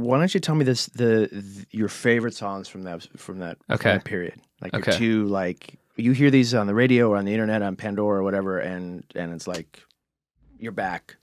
why don't you tell me this the, th your favorite songs from that from that, from that period? Like your two like you hear these on the radio or on the internet on Pandora or whatever, and and it's like you're back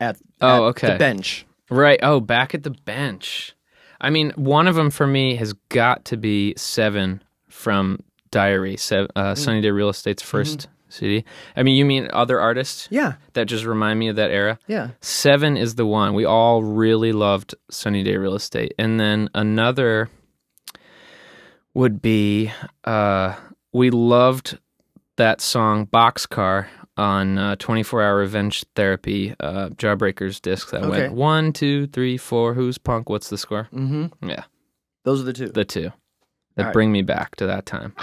at, Oh, at okay. the bench. Right. Oh, back at the bench. I mean, one of them for me has got to be Seven from Diary, Se- uh, Sunny Day Real Estate's 1st CD. I mean, you mean other artists? Yeah. That just remind me of that era? Yeah. Seven is the one. We all really loved Sunny Day Real Estate. And then another would be uh, we loved that song Boxcar on uh, 24 Hour Revenge Therapy, uh, Jawbreaker's disc that Okay. went one, two, three, four. Who's punk? What's the score? Mm-hmm. Yeah, Those are the two. the two that right. bring me back to that time.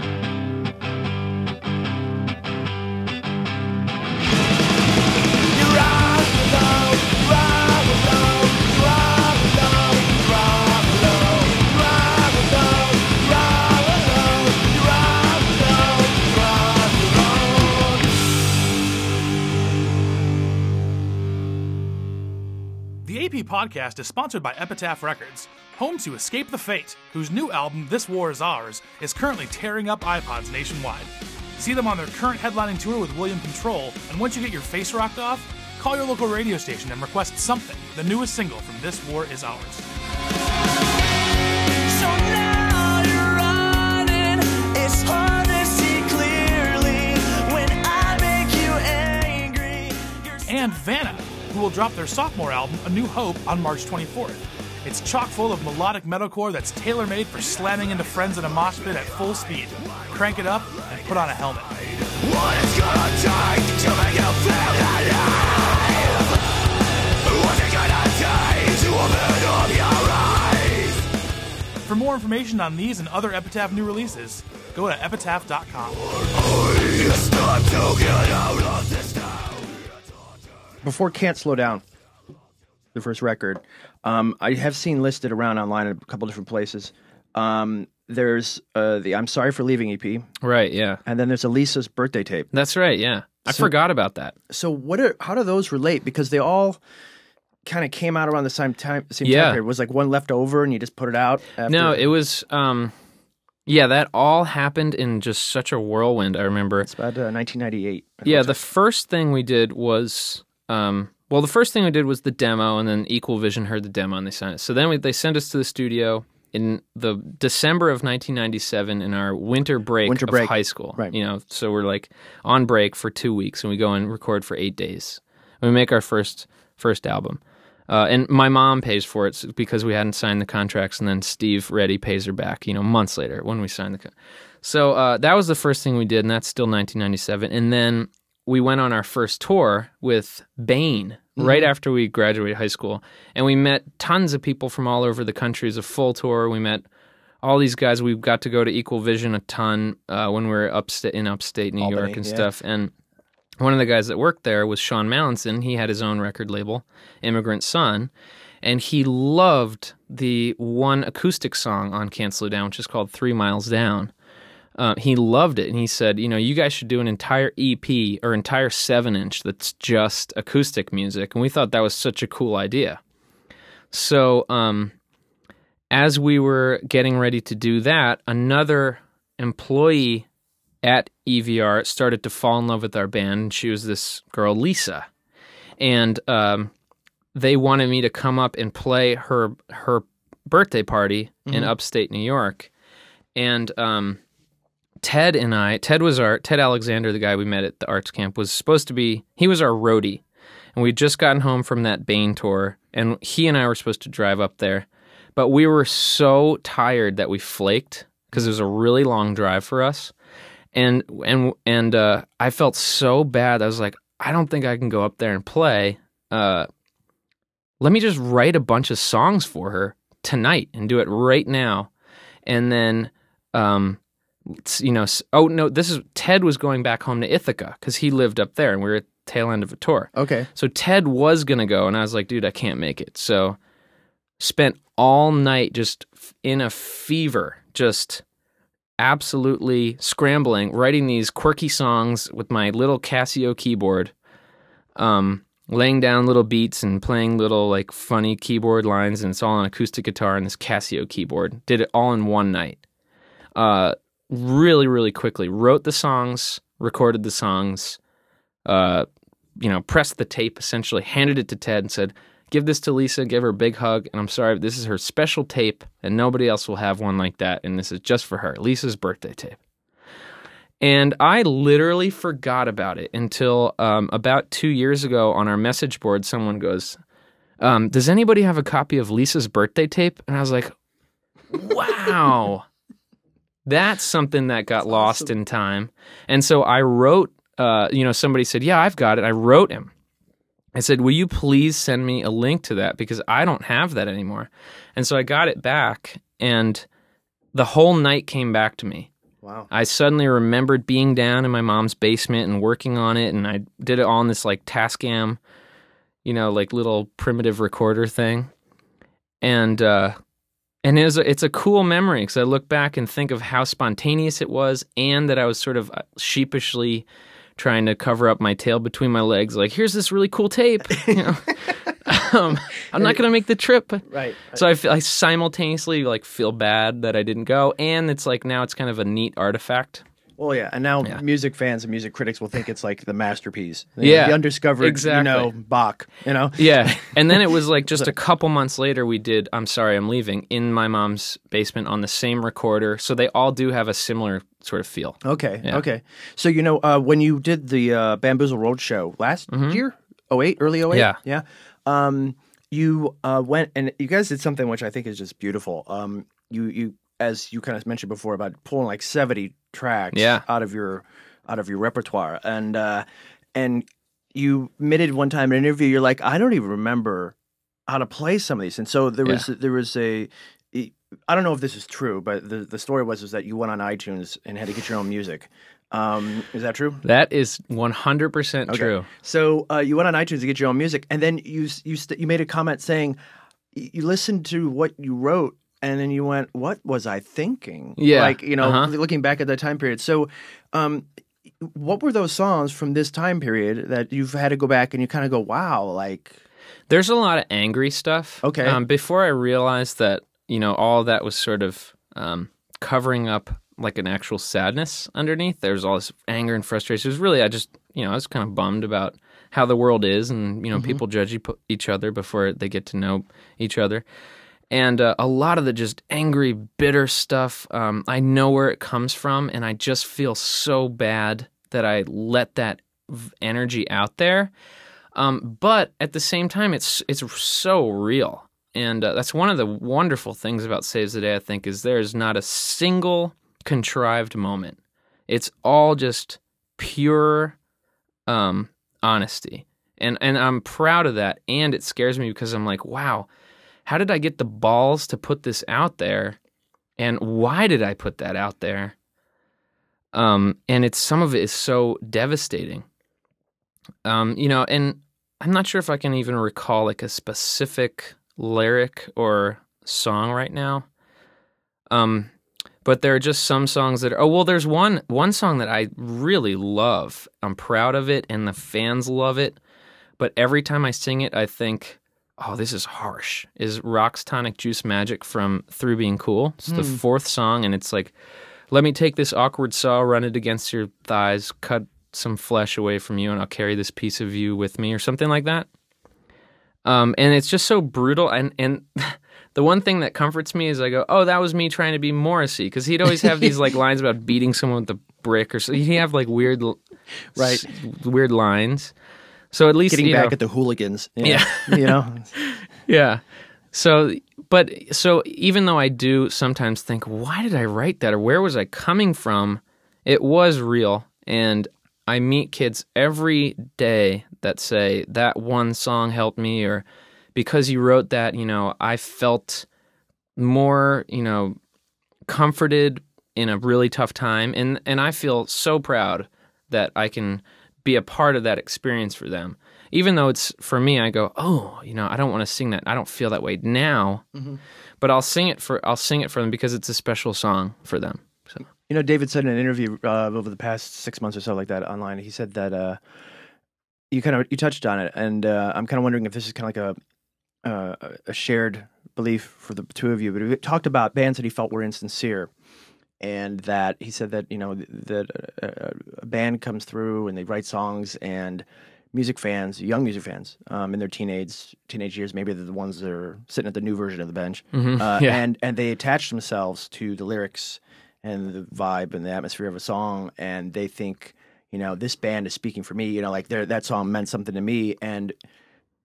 Score? Podcast is sponsored by Epitaph Records, home to Escape the Fate, whose new album, This War Is Ours, is currently tearing up iPods nationwide. See them on their current headlining tour with William Control, and once you get your face rocked off, call your local radio station and request Something, the newest single from This War Is Ours. So now you're running. It's hard to see clearly when I make you angry. You're and Vanna, who will drop their sophomore album, A New Hope, on March 24th. It's chock full of melodic metalcore that's tailor made for slamming into friends in a mosh pit at full speed. Crank it up and put on a helmet. what it's gonna take to make you feel alive. What's it gonna take to open up your eyes? For more information on these and other Epitaph new releases, go to epitaph.com. before Can't Slow Down, the first record, um, I have seen listed around online in a couple different places. Um, there's uh, the I'm Sorry for Leaving EP, Right, yeah. and then there's Elisa's birthday tape. That's right, yeah. I forgot about that. So what? Are, how do those relate? Because they all kind of came out around the same time. Same Yeah. time period. Was like one left over, and you just put it out. After? No, it was um yeah, that all happened in just such a whirlwind, I remember. It's about uh, 1998. Yeah, the first thing we did was um well, the first thing we did was the demo, and then Equal Vision heard the demo and they sent it. So then we, they sent us to the studio in the December of 1997 in our winter break Winter of high school. Right. You know, so we're like on break for two weeks, and we go and record for eight days. And We make our first first album. Uh, and my mom pays for it because we hadn't signed the contracts, and then Steve Reddy pays her back, you know, months later when we signed the. Con- so uh, that was the first thing we did, and that's still 1997. And then we went on our first tour with Bane right after we graduated high school, and we met tons of people from all over the country. It was a full tour. We met all these guys. We got to go to Equal Vision a ton uh, when we were upstate in upstate New Albany, York and yeah. stuff, and one of the guys that worked there was Sean Mallinson. He had his own record label, Immigrant Son, and he loved the one acoustic song on Can't Slow Down, which is called Three Miles Down. Uh, he loved it, and he said, "You know, you guys should do an entire EP or entire seven-inch that's just acoustic music." And we thought that was such a cool idea. So, um, as we were getting ready to do that, another employee at EVR started to fall in love with our band. And she was this girl, Lisa, and um, they wanted me to come up and play her her birthday party in upstate New York. And um, Ted and I, Ted was our Ted Alexander, the guy we met at the arts camp, was supposed to be he was our roadie, and we'd just gotten home from that Bane tour, and he and I were supposed to drive up there, but we were so tired that we flaked because it was a really long drive for us, and and and uh, I felt so bad. I was like, I don't think I can go up there and play. Uh, let me just write a bunch of songs for her tonight and do it right now, and then. Um, you know, oh no, this is Ted was going back home to Ithaca because he lived up there and we were at the tail end of a tour. Okay. So Ted was going to go and I was like, dude, I can't make it. So spent all night just in a fever, just absolutely scrambling, writing these quirky songs with my little Casio keyboard, um, laying down little beats and playing little like funny keyboard lines, and it's all on acoustic guitar and this Casio keyboard. Did it all in one night. Uh, really, really quickly. Wrote the songs, recorded the songs, uh, you know, pressed the tape, essentially handed it to Ted and said, "Give this to Lisa, give her a big hug." And I'm sorry, this is her special tape, and nobody else will have one like that. And this is just for her, Lisa's birthday tape. And I literally forgot about it until um, about two years ago on our message board. Someone goes, um, "Does anybody have a copy of Lisa's birthday tape?" And I was like, "Wow." That's something that got lost in time. And so I wrote, uh, you know, somebody said, Yeah, I've got it. I wrote him. I said, Will you please send me a link to that? Because I don't have that anymore. And so I got it back, and the whole night came back to me. Wow. I suddenly remembered being down in my mom's basement and working on it, and I did it on this like Tascam, you know, like little primitive recorder thing, and uh, and it was a, it's a cool memory because I look back and think of how spontaneous it was, and that I was sort of uh, sheepishly trying to cover up my tail between my legs, like here's this really cool tape. You know? um, I'm not gonna make the trip, Right. so I, feel, I simultaneously like feel bad that I didn't go, and it's like now it's kind of a neat artifact. Well, yeah, and now Yeah. music fans and music critics will think it's like the masterpiece. Yeah, the undiscovered, exactly. you know, Bach. You know, Yeah, and then it was like just a couple months later we did "I'm Sorry I'm Leaving" in my mom's basement on the same recorder, so they all do have a similar sort of feel. Okay. Yeah. Okay. So you know, uh, when you did the uh, Bamboozle Road show last year, 08, early 08? Mm-hmm. Yeah. Yeah. Um, you uh, went and you guys did something which I think is just beautiful. Um, you you as you kind of mentioned before about pulling like seventy tracks Yeah. out of your out of your repertoire and uh, and you admitted one time in an interview you're like I don't even remember how to play some of these and so there was there was a I don't know if this is true, but the, the story was is that you went on iTunes and had to get your own music. Um, is that true? That is 100% true. So uh, you went on iTunes to get your own music, and then you you st- you made a comment saying you listened to what you wrote, and then you went, "What was I thinking?" Yeah, like you know, uh-huh. looking back at that time period. So, um, what were those songs from this time period that you've had to go back and you kind of go, "Wow!" Like, There's a lot of angry stuff. Okay. Um, before I realized that, you know, all that was sort of um, covering up like an actual sadness underneath. There's all this anger and frustration. It was really, I just, you know, I was kind of bummed about how the world is and, you know, people judge each other before they get to know each other. And uh, a lot of the just angry, bitter stuff, um, I know where it comes from, and I just feel so bad that I let that energy out there. Um, but at the same time, it's it's so real, and uh, that's one of the wonderful things about Saves the Day. I think is there's not a single contrived moment. It's all just pure um, honesty, and and I'm proud of that. And it scares me because I'm like, wow, how did I get the balls to put this out there, and why did I put that out there? Um, and it's some of it is so devastating. Um, you know, and I'm not sure if I can even recall like a specific lyric or song right now. Um, but there are just some songs that are, oh well there's one one song that I really love. I'm proud of it and the fans love it. But every time I sing it I think, oh this is harsh. Is Rocks Tonic Juice Magic from Through Being Cool. It's the fourth song and it's like let me take this awkward saw, run it against your thighs, cut some flesh away from you, and I'll carry this piece of you with me, or something like that. Um, and it's just so brutal. And and the one thing that comforts me is I go, oh, that was me trying to be Morrissey, because he'd always have these like lines about beating someone with a brick, or so he'd have like weird, Right. s- weird lines. So at least getting you back know- at the hooligans. Yeah. you know, yeah. So, but so even though I do sometimes think, why did I write that or where was I coming from? It was real. And I meet kids every day that say that one song helped me or because you wrote that, you know, I felt more, you know, comforted in a really tough time and and I feel so proud that I can be a part of that experience for them. Even though it's for me I go, "Oh, you know, I don't want to sing that. I don't feel that way now." But I'll sing it for I'll sing it for them because it's a special song for them. So You know, David said in an interview uh, over the past six months or so, like that online, he said that uh, you kind of you touched on it, and uh, I'm kind of wondering if this is kind of like a uh, a shared belief for the two of you. But he talked about bands that he felt were insincere, and that he said that you know that uh, a band comes through and they write songs and music fans, young music fans, um, in their teenage teenage years, maybe they're the ones that are sitting at the new version of the bench, uh, yeah. and and they attach themselves to the lyrics and the vibe and the atmosphere of a song, and they think, you know, this band is speaking for me. You know, like that song meant something to me, and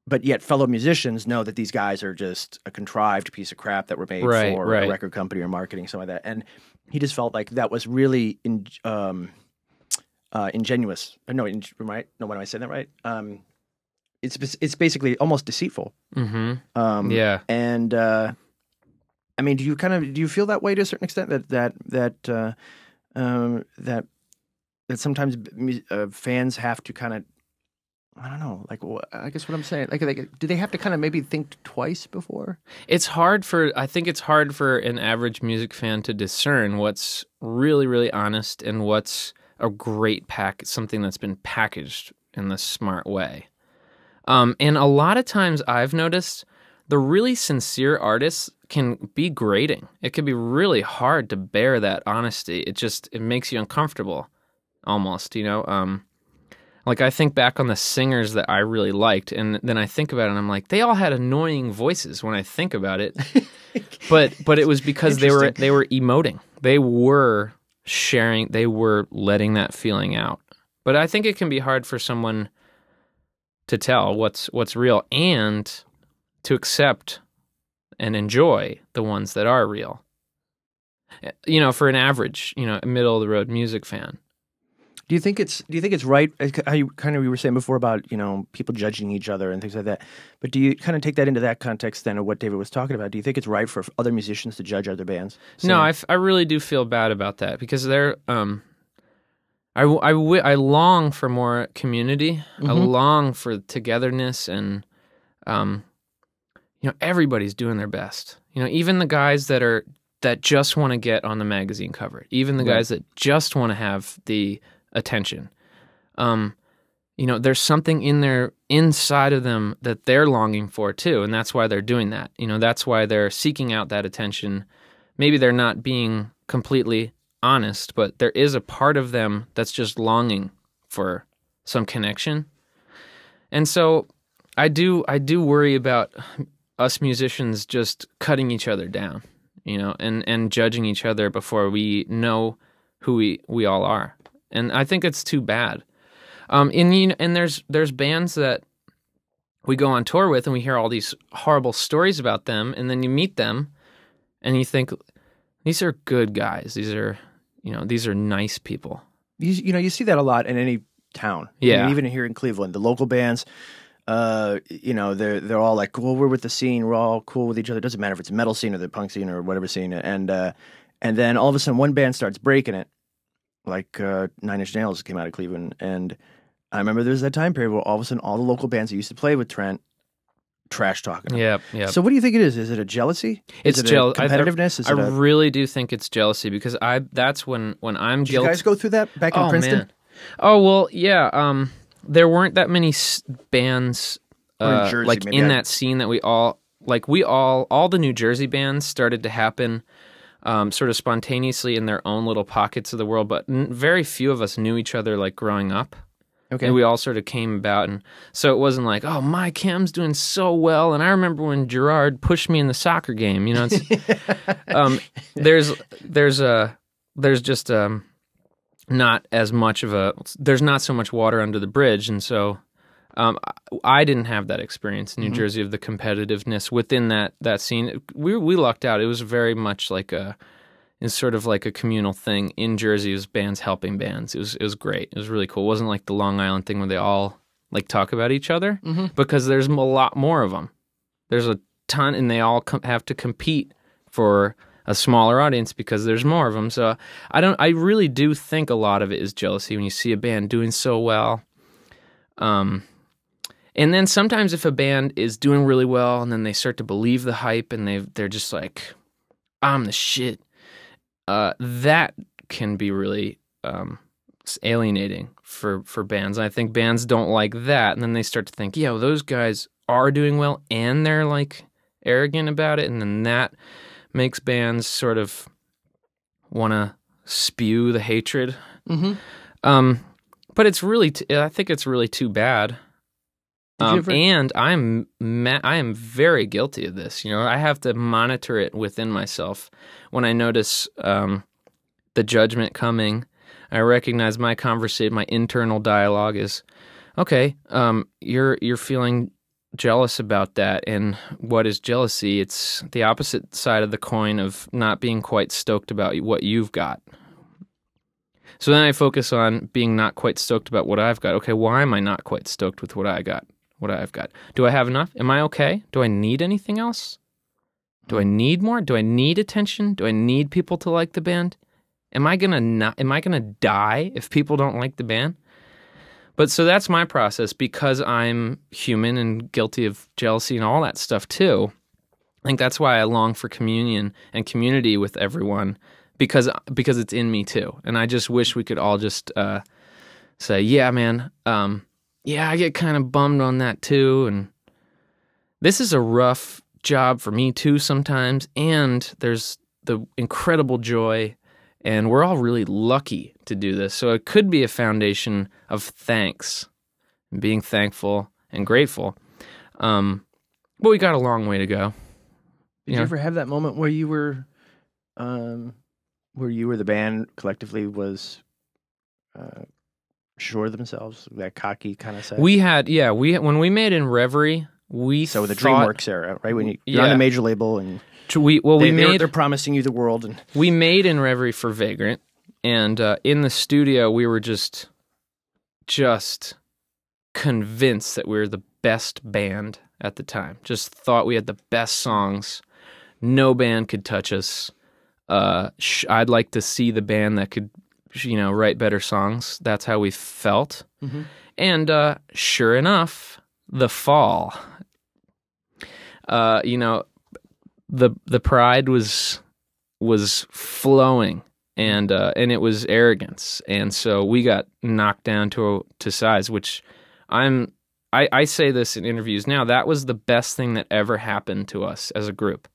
but yet fellow musicians know that these guys are just a contrived piece of crap that were made Right, for right. a record company or marketing, something like that. And he just felt like that was really in, um, uh, ingenuous. Uh, No, in, right? No, when am I saying that right? Um, it's it's basically almost deceitful. Mm-hmm. Um, Yeah. and uh, I mean, do you kind of do you feel that way to a certain extent that that that uh, um, that that sometimes uh, fans have to kind of I don't know, like I guess what I'm saying, like, like do they have to kind of maybe think twice before? It's hard for I think it's hard for an average music fan to discern what's really really honest and what's a great pack something that's been packaged in the smart way. Um, and a lot of times I've noticed the really sincere artists can be grating. It can be really hard to bear that honesty. It just it makes you uncomfortable almost, you know. Um, like I think back on the singers that I really liked, and then I think about it, and I'm like, they all had annoying voices when I think about it. but but it was because they were they were emoting. They were sharing. They were letting that feeling out. But I think it can be hard for someone to tell what's what's real and to accept and enjoy the ones that are real. Eh, you know, for an average, you know, middle of the road music fan. Do you think it's do you think it's right? uh, How you kind of you were saying before about you know people judging each other and things like that. But do you kind of take that into that context then of what David was talking about? Do you think it's right for other musicians to judge other bands? No, Saying- I, f- I really do feel bad about that because they're um I, w- I, w- I long for more community. I long for togetherness and um you know everybody's doing their best. You know, even the guys that are that just want to get on the magazine cover, even the guys that just want to have the attention. Um you know, there's something in there inside of them that they're longing for too, and that's why they're doing that. You know, that's why they're seeking out that attention maybe they're not being completely honest, but there is a part of them that's just longing for some connection. And so I do I do worry about us musicians just cutting each other down, you know, and and judging each other before we know who we we all are. And I think it's too bad. Um and you know, and there's there's bands that we go on tour with and we hear all these horrible stories about them and then you meet them and you think these are good guys. These are, you know, these are nice people. you, you know you see that a lot in any town. I Yeah. mean, even here in Cleveland, the local bands, uh, you know, they're they're all like, well, we're with the scene, we're all cool with each other. It doesn't matter if it's a metal scene or the punk scene or whatever scene. And uh, and then all of a sudden, one band starts breaking it, like uh, Nine Inch Nails came out of Cleveland, and I remember there was that time period where all of a sudden all the local bands that used to play with Trent trash talking. Yeah, yep. So what do you think it is? Is it a jealousy? it's is it jeal- a I- competitiveness? Is I, it a, really do think it's jealousy because I that's when when I'm did you guys go through that back in oh Princeton? man. Oh well, yeah. Um, there weren't that many s- bands Or in uh, Jersey, like in I- that scene that we all like. We all all the New Jersey bands started to happen. Um, sort of spontaneously in their own little pockets of the world, but n- very few of us knew each other like growing up. Okay. And we all sort of came about, and so it wasn't like, oh, my Cam's doing so well, and I remember when Gerard pushed me in the soccer game. You know, it's, um, there's there's a there's just um, not as much of a there's not so much water under the bridge, and so um, I, didn't have that experience in New Jersey of the competitiveness within that that scene. We we lucked out. It was very much like a it's sort of like a communal thing in Jersey. It was bands helping bands. It was it was great. It was really cool. It wasn't like the Long Island thing where they all like talk about each other because there's a lot more of them. There's a ton, and they all com- have to compete for a smaller audience because there's more of them. So I don't. I really do think a lot of it is jealousy when you see a band doing so well. Um, and then sometimes if a band is doing really well, and then they start to believe the hype, and they they're just like, "I'm the shit." Uh, that can be really um, alienating for for bands. And I think bands don't like that, and then they start to think, "Yeah, well, those guys are doing well, and they're like arrogant about it," and then that makes bands sort of want to spew the hatred. Mm-hmm. Um, but it's really, t- I think it's really too bad. Um, ever- and I'm ma- I am very guilty of this. You know, I have to monitor it within myself when I notice um, the judgment coming. I recognize my conversation, my internal dialogue is okay. Um, you're you're feeling jealous about that, and what is jealousy? It's the opposite side of the coin of not being quite stoked about what you've got. So then I focus on being not quite stoked about what I've got. Okay, why am I not quite stoked with what I got? What I've got? Do I have enough? Am I okay? Do I need anything else? Do I need more? Do I need attention? Do I need people to like the band? Am I gonna not? Am I gonna die if people don't like the band? But so that's my process because I'm human and guilty of jealousy and all that stuff too. I think that's why I long for communion and community with everyone because because it's in me too. And I just wish we could all just uh, say, "Yeah, man, um, yeah, I get kind of bummed on that too." And this is a rough job for me too sometimes. And there's the incredible joy, and we're all really lucky to do this. So it could be a foundation of thanks, and being thankful and grateful. Um, but we got a long way to go. Did Yeah. you ever have that moment where you were, um, where you were the band collectively was uh, sure themselves, that cocky kind of side? We had, yeah, we when we made in Reverie, we so the thought- DreamWorks era, right? When you, you're on a major label and We well, they, we they're, made they're promising you the world, and we made in Reverie for Vagrant, and uh, in the studio we were just, just convinced that we were the best band at the time. Just thought we had the best songs. No band could touch us. Uh, sh- I'd like to see the band that could, you know, write better songs. That's how we felt. And uh, sure enough, the fall. Uh, you know, the the pride was was flowing and uh, and it was arrogance and so we got knocked down to to size which I'm I, I say this in interviews now that was the best thing that ever happened to us as a group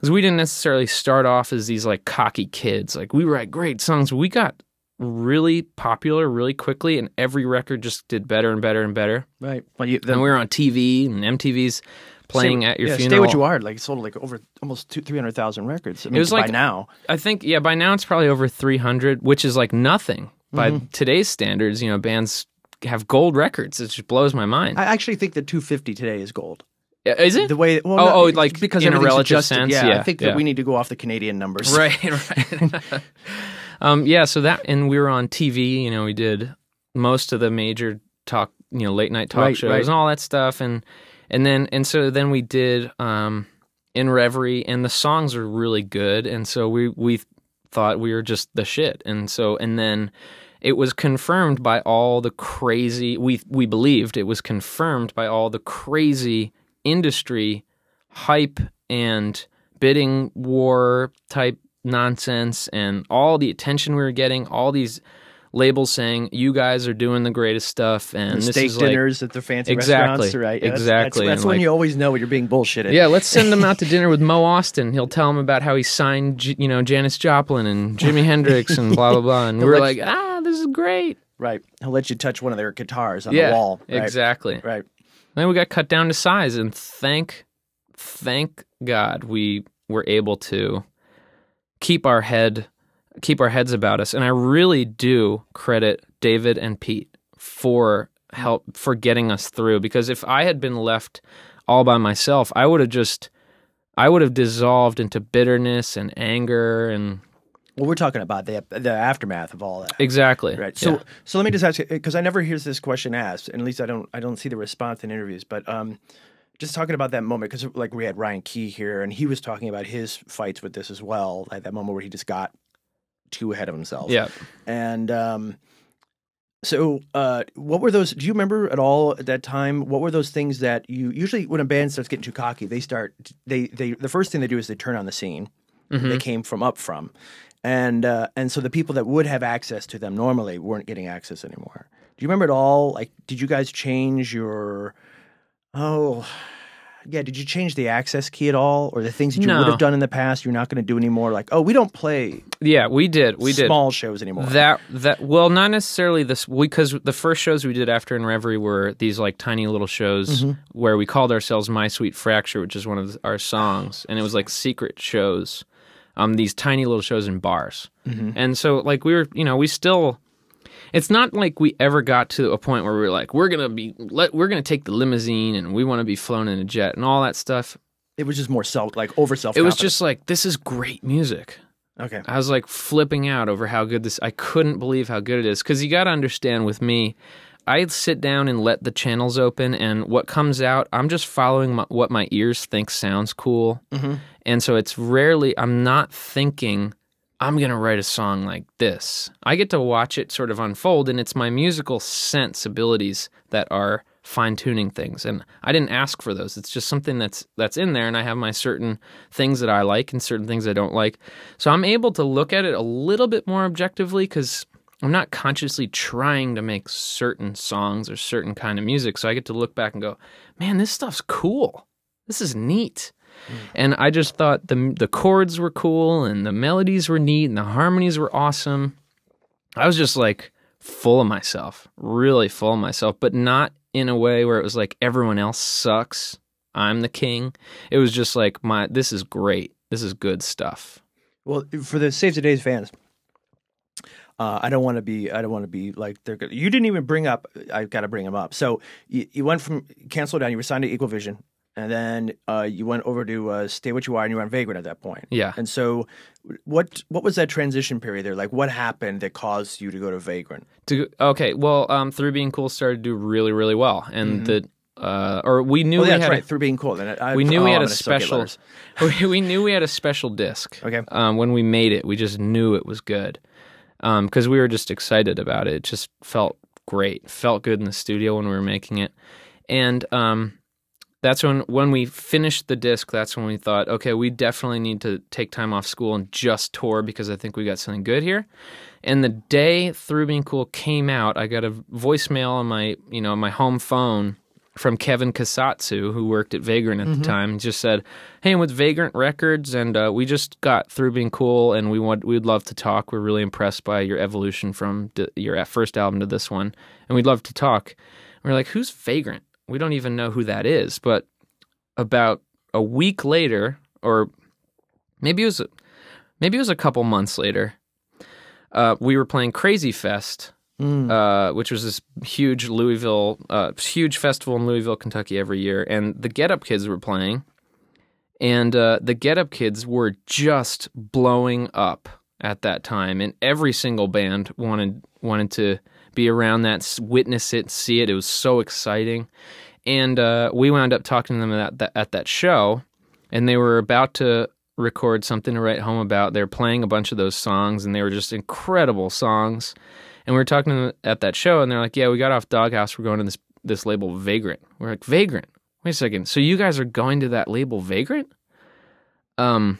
because we didn't necessarily start off as these like cocky kids like we write great songs we got really popular really quickly and every record just did better and better and better right. Well, you, the, and we were on TV and MTV's playing Stay- at your yeah, funeral Stay what you are. Like sold like over almost two, three hundred thousand records. I mean, was by like- now. I think yeah, by now it's probably over 300, which is like nothing by Mm-hmm. today's standards. You know, bands have gold records. It just blows my mind. I actually think that 250 today is gold. Is it? The way, well, Oh, not- oh, like because in a relative adjusted. sense? Yeah, Yeah, I think yeah. that we need to go off the Canadian numbers. right, right. um, yeah, so that and we were on TV. You know, we did most of the major talk, you know, late night talk Right, shows right. and all that stuff, and and then and so then we did um, in Reverie, and the songs were really good, and so we we thought we were just the shit, and so and then it was confirmed by all the crazy we we believed it was confirmed by all the crazy industry hype and bidding war type nonsense and all the attention we were getting all these labels saying you guys are doing the greatest stuff and this steak is like dinners at the fancy Exactly, restaurants, right? Yeah, exactly, That's, that's and when like- you always know when you're being bullshitted. yeah, let's send them out to dinner with Mo Ostin. He'll tell them about how he signed, you know, Janis Joplin and Jimi Hendrix and blah blah blah. And we were like, ah, this is great. right. He'll let you touch one of their guitars on yeah, the wall. Right? exactly. Right. Then we got cut down to size, and thank, thank God we were able to keep our head, keep our heads about us. And I really do credit David and Pete for help for getting us through. Because if I had been left all by myself, I would have just, I would have dissolved into bitterness and anger and Well, we're talking about the the aftermath of all that. exactly Right. So, Yeah. so let me just ask you because I never hear this question asked, and at least I don't I don't see the response in interviews. But um, just talking about that moment because like we had Ryan Key here, and he was talking about his fights with this as well, like that moment where he just got too ahead of himself. yeah. And um, so, uh, what were those? Do you remember at all at that time? What were those things that you usually when a band starts getting too cocky, they start they they the first thing they do is they turn on the scene they came from up from, and uh, and so the people that would have access to them normally weren't getting access anymore. Do you remember at all? Like, did you guys change your? Oh, yeah, did you change the access key at all, or the things that you No. would have done in the past you're not going to do anymore? Like, oh, we don't play Yeah, we did. We did. small shows anymore. That that well, not necessarily this because the first shows we did after in Reverie were these like tiny little shows Mm-hmm. where we called ourselves My Sweet Fracture, which is one of our songs, and it was like secret shows, um, these tiny little shows in bars, Mm-hmm. and so like we were, you know, we still. It's not like we ever got to a point where we were like, we're gonna be, let, we're gonna take the limousine and we want to be flown in a jet and all that stuff. it was just more self, like over self. It was just like, this is great music. okay. I was like flipping out over how good this. I couldn't believe how good it is because you got to understand with me, I sit down and let the channels open, and what comes out, I'm just following my, what my ears think sounds cool, and so it's rarely I'm not thinking I'm gonna write a song like this. I get to watch it sort of unfold, and it's my musical sensibilities that are fine tuning things and I didn't ask for those. It's just something that's that's in there and I have my certain things that I like and certain things I don't like. So I'm able to look at it a little bit more objectively cuz I'm not consciously trying to make certain songs or certain kind of music. So I get to look back and go, "Man, this stuff's cool. This is neat." And I just thought the the chords were cool and the melodies were neat and the harmonies were awesome. I was just like full of myself, really full of myself, but not in a way where it was like everyone else sucks. I'm the king. It was just like my this is great. This is good stuff. Well, for the Saves the Day's fans, uh, I don't want to be. I don't want to be like they're. Good. You didn't even bring up. I've got to bring them up. So you, you went from Can't Slow Down. You were signed to Equal Vision, and then uh, you went over to uh, Stay What You Are, and you were on Vagrant at that point. Yeah. And so, what what was that transition period there? Like, what happened that caused you to go to Vagrant? To okay, well, um, through being cool started to do really really well, and the uh, or we knew Oh, we that's had right. Through being cool. Then I, we knew oh, we had I'm a gonna still get special. we, we knew we had a special disc. Okay. Um, when we made it, we just knew it was good, because we were just excited about it. It just felt great. Felt good in the studio when we were making it, and um, that's when when we finished the disc. That's when we thought, okay, we definitely need to take time off school and just tour because I think we got something good here. And the day Through Being Cool came out, I got a voicemail on my you know my home phone from Kevin Kasatsu, who worked at Vagrant at the time, just said, "Hey, I'm with Vagrant Records, and uh, we just got through being cool, and we want we'd love to talk. We're really impressed by your evolution from d- your first album to this one, and we'd love to talk." And we're like, "Who's Vagrant? We don't even know who that is." But about a week later, or maybe it was a, maybe it was a couple months later, uh, we were playing Krazy Fest uh, which was this huge Louisville, uh, huge festival in Louisville, Kentucky every year, and the Get Up Kids were playing, and uh, the Get Up Kids were just blowing up at that time, and every single band wanted wanted to be around that, witness it, see it. It was so exciting, and uh, we wound up talking to them at that at that show, and they were about to record something to write home about. They were playing a bunch of those songs, and they were just incredible songs. And we were talking to them at that show, and they're like, "Yeah, we got off Doghouse. We're going to this this label Vagrant." We're like, "Vagrant? Wait a second. So you guys are going to that label Vagrant?" Um,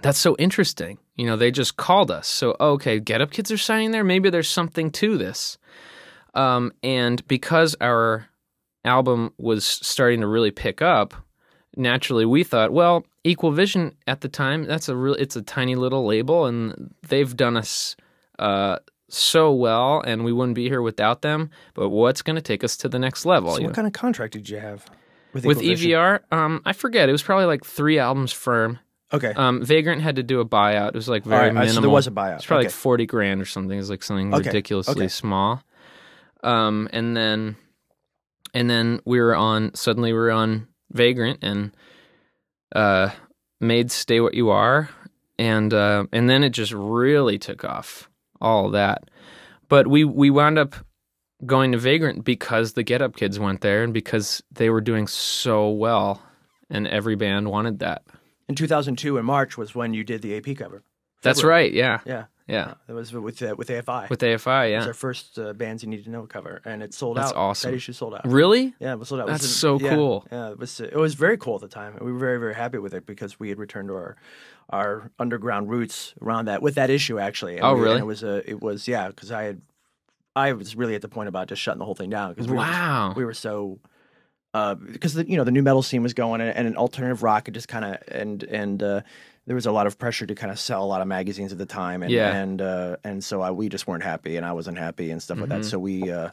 that's so interesting. You know, they just called us. So okay, Get Up Kids are signing there. Maybe there's something to this. Um, and because our album was starting to really pick up, naturally we thought, well, Equal Vision at the time, that's a real it's a tiny little label and they've done us uh so well and we wouldn't be here without them, but what's going to take us to the next level? So what know? kind of contract did you have With Equal Vision? EVR, um I forget, it was probably like 3 albums firm. Okay. Um Vagrant had to do a buyout. It was like very right, minimal. so there was a buyout. It's probably Okay. like 40 grand or something. It was like something Okay, ridiculously okay. small. Um and then and then we were on suddenly we were on Vagrant and uh made Stay What You Are and uh and then it just really took off all of that. But we we wound up going to Vagrant because the Get Up Kids went there and because they were doing so well and every band wanted that. In 2002, in March, was when you did the AP cover. That's right, yeah. Yeah. Yeah. That was with uh, with AFI. With AFI, yeah, It was our first uh, bands you need to know cover, and it sold out. That's out. awesome. That issue sold out. Really? Yeah, it was sold out. It was That's so yeah, cool. Yeah, it was. It was very cool at the time. We were very very happy with it because we had returned to our our underground roots around that with that issue actually. And Oh, we- really? it was a. It was yeah because I had. I was really at the point about just shutting the whole thing down because we were Wow. we were so uh, because the you know the new metal scene was going and, and an alternative rock had just kind of and and uh, there was a lot of pressure to kind of sell a lot of magazines at the time and Yeah. and uh, and so I, we just weren't happy and I wasn't happy and stuff like Mm-hmm. that. So we. Uh,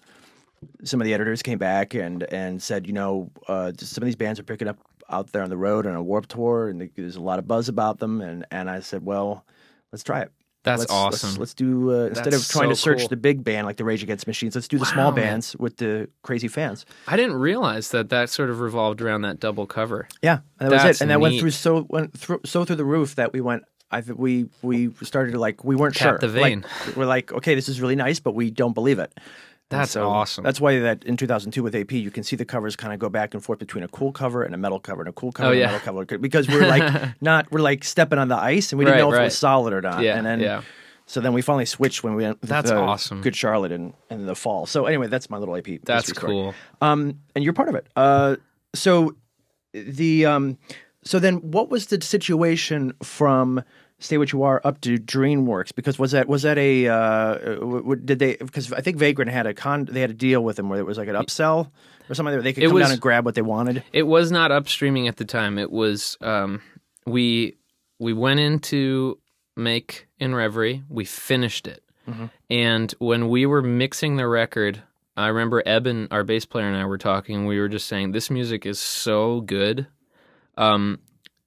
some of the editors came back and and said, you know, uh, some of these bands are picking up out there on the road on a Warped Tour, and there's a lot of buzz about them. And and I said, well, let's try it. That's let's, awesome. Let's, let's do uh, instead That's of trying to search cool. the big band like the Rage Against Machines, let's do the small Wow, man. bands with the crazy fans. I didn't realize that that sort of revolved around that double cover. Yeah, and that was it. And that went through so went through so through the roof that we went. I think we we started to like we weren't Tap sure. the vein. Like, we're like, okay, this is really nice, but we don't believe it. That's awesome. That's why that in 2002 with AP, you can see the covers kind of go back and forth between a cool cover and a metal cover and a cool cover Oh, and yeah. a metal cover because we're like not we're like stepping on the ice and we didn't Right, know if it was solid or not. Yeah, and then yeah. so then we finally switched when we went That's uh, awesome. Good Charlotte in, in the fall. So anyway, that's my little AP. That's cool. Um, and you're part of it. Uh, so the um, so then what was the situation from Stay What You Are up to DreamWorks? Because was that was that a uh, w- did they? Because I think Vagrant had a con they had a deal with them where it was like an upsell or something where they could It come was- down and grab what they wanted. It was not upstreaming at the time. It was um, we we went into make in Reverie. We finished it, and when we were mixing the record, I remember Eben, our bass player, and I were talking. and We were just saying this music is so good. Um,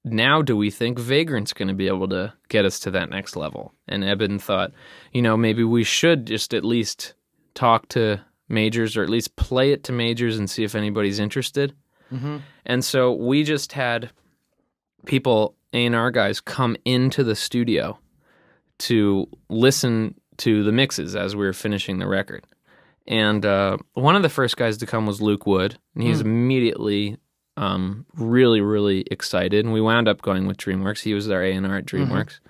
now, do we think Vagrant's going to be able to get us to that next level? And Eben thought, you know, maybe we should just at least talk to majors or at least play it to majors and see if anybody's interested. And so we just had people, A&R guys, come into the studio to listen to the mixes as we were finishing the record. And uh, one of the first guys to come was Luke Wood, and he was immediately um, really, really excited. And we wound up going with DreamWorks. He was our A&R at DreamWorks.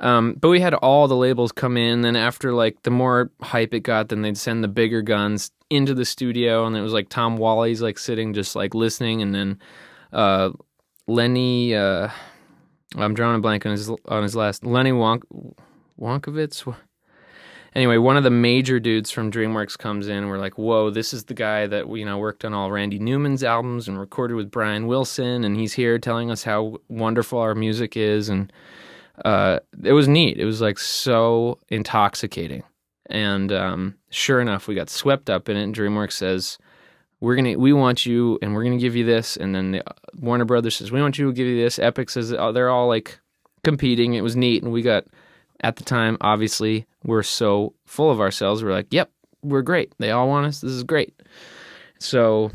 Um, but we had all the labels come in. Then after like the more hype it got, then they'd send the bigger guns into the studio, and it was like Tom Whalley's like sitting just like listening, and then uh, Lenny. Uh, I'm drawing a blank on his on his last Lenny Wonk Wonkovitz. Anyway, one of the major dudes from DreamWorks comes in. We're like, "Whoa, this is the guy that you know worked on all Randy Newman's albums and recorded with Brian Wilson, and he's here telling us how wonderful our music is." And uh, it was neat. It was like so intoxicating. And um, sure enough, we got swept up in it. And DreamWorks says, "We're gonna, we want you, and we're gonna give you this." And then the, Warner Brothers says, "We want you to give you this." Epic says, oh, "They're all like competing." It was neat, and we got at the time. Obviously, we're so full of ourselves. We're like, "Yep, we're great. They all want us. This is great." So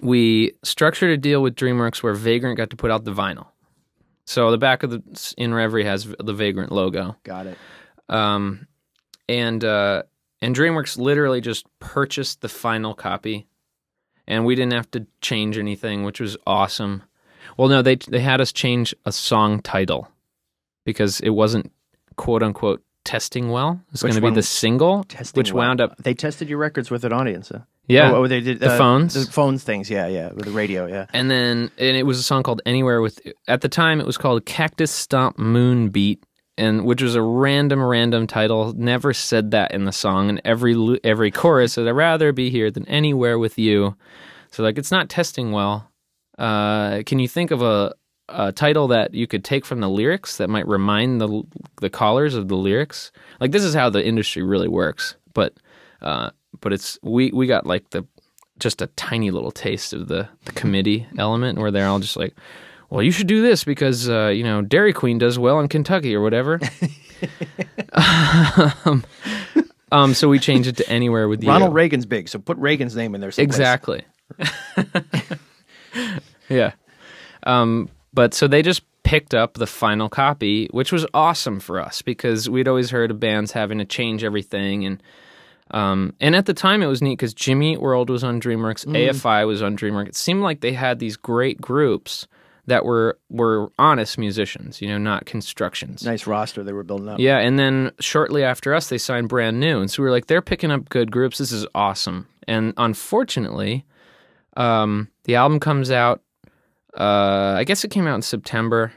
we structured a deal with DreamWorks where Vagrant got to put out the vinyl. So the back of the in Reverie has the Vagrant logo. Got it. Um, and uh, and DreamWorks literally just purchased the final copy, and we didn't have to change anything, which was awesome. Well, no, they they had us change a song title because it wasn't quote unquote testing well. It's going to be the single, which well. wound up They tested your records with an audience. Huh? yeah. Oh, oh, they did The uh, phones? The phones things. Yeah, yeah. With the radio. Yeah. And then and it was a song called Anywhere with at the time it was called Cactus Stomp Moon Beat and which was a random random title never said that in the song and every every chorus said I'd rather be here than anywhere with you. So like it's not testing well. Uh, can you think of a a title that you could take from the lyrics that might remind the the callers of the lyrics? Like this is how the industry really works. But uh, but it's we we got like the just a tiny little taste of the, the committee element where they're all just like, well, you should do this because, uh, you know, Dairy Queen does well in Kentucky or whatever. um, um, so we changed it to anywhere with you. Ronald Reagan's big, so put Reagan's name in there. someplace. Exactly. yeah. Um, but so they just picked up the final copy, which was awesome for us because we'd always heard of bands having to change everything and um, and at the time it was neat because Jimmy Eat World was on DreamWorks, AFI was on DreamWorks. It seemed like they had these great groups that were were honest musicians, you know, not constructions. Nice roster they were building up. Yeah, and then shortly after us, they signed brand new, and so we were like, they're picking up good groups. This is awesome. And unfortunately, um, the album comes out. Uh, I guess it came out in September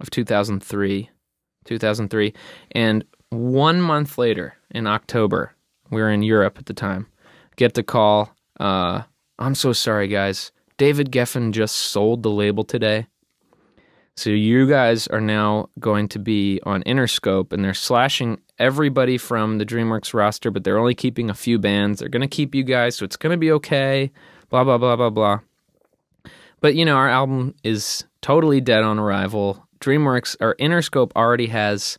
of 2003, 2003, and one month later, in October, we were in Europe at the time. Get the call. Uh, I'm so sorry, guys. David Geffen just sold the label today. So you guys are now going to be on Interscope, and they're slashing everybody from the DreamWorks roster, but they're only keeping a few bands. They're going to keep you guys, so it's going to be okay. Blah blah blah blah blah. But you know, our album is totally dead on arrival. DreamWorks or Interscope already has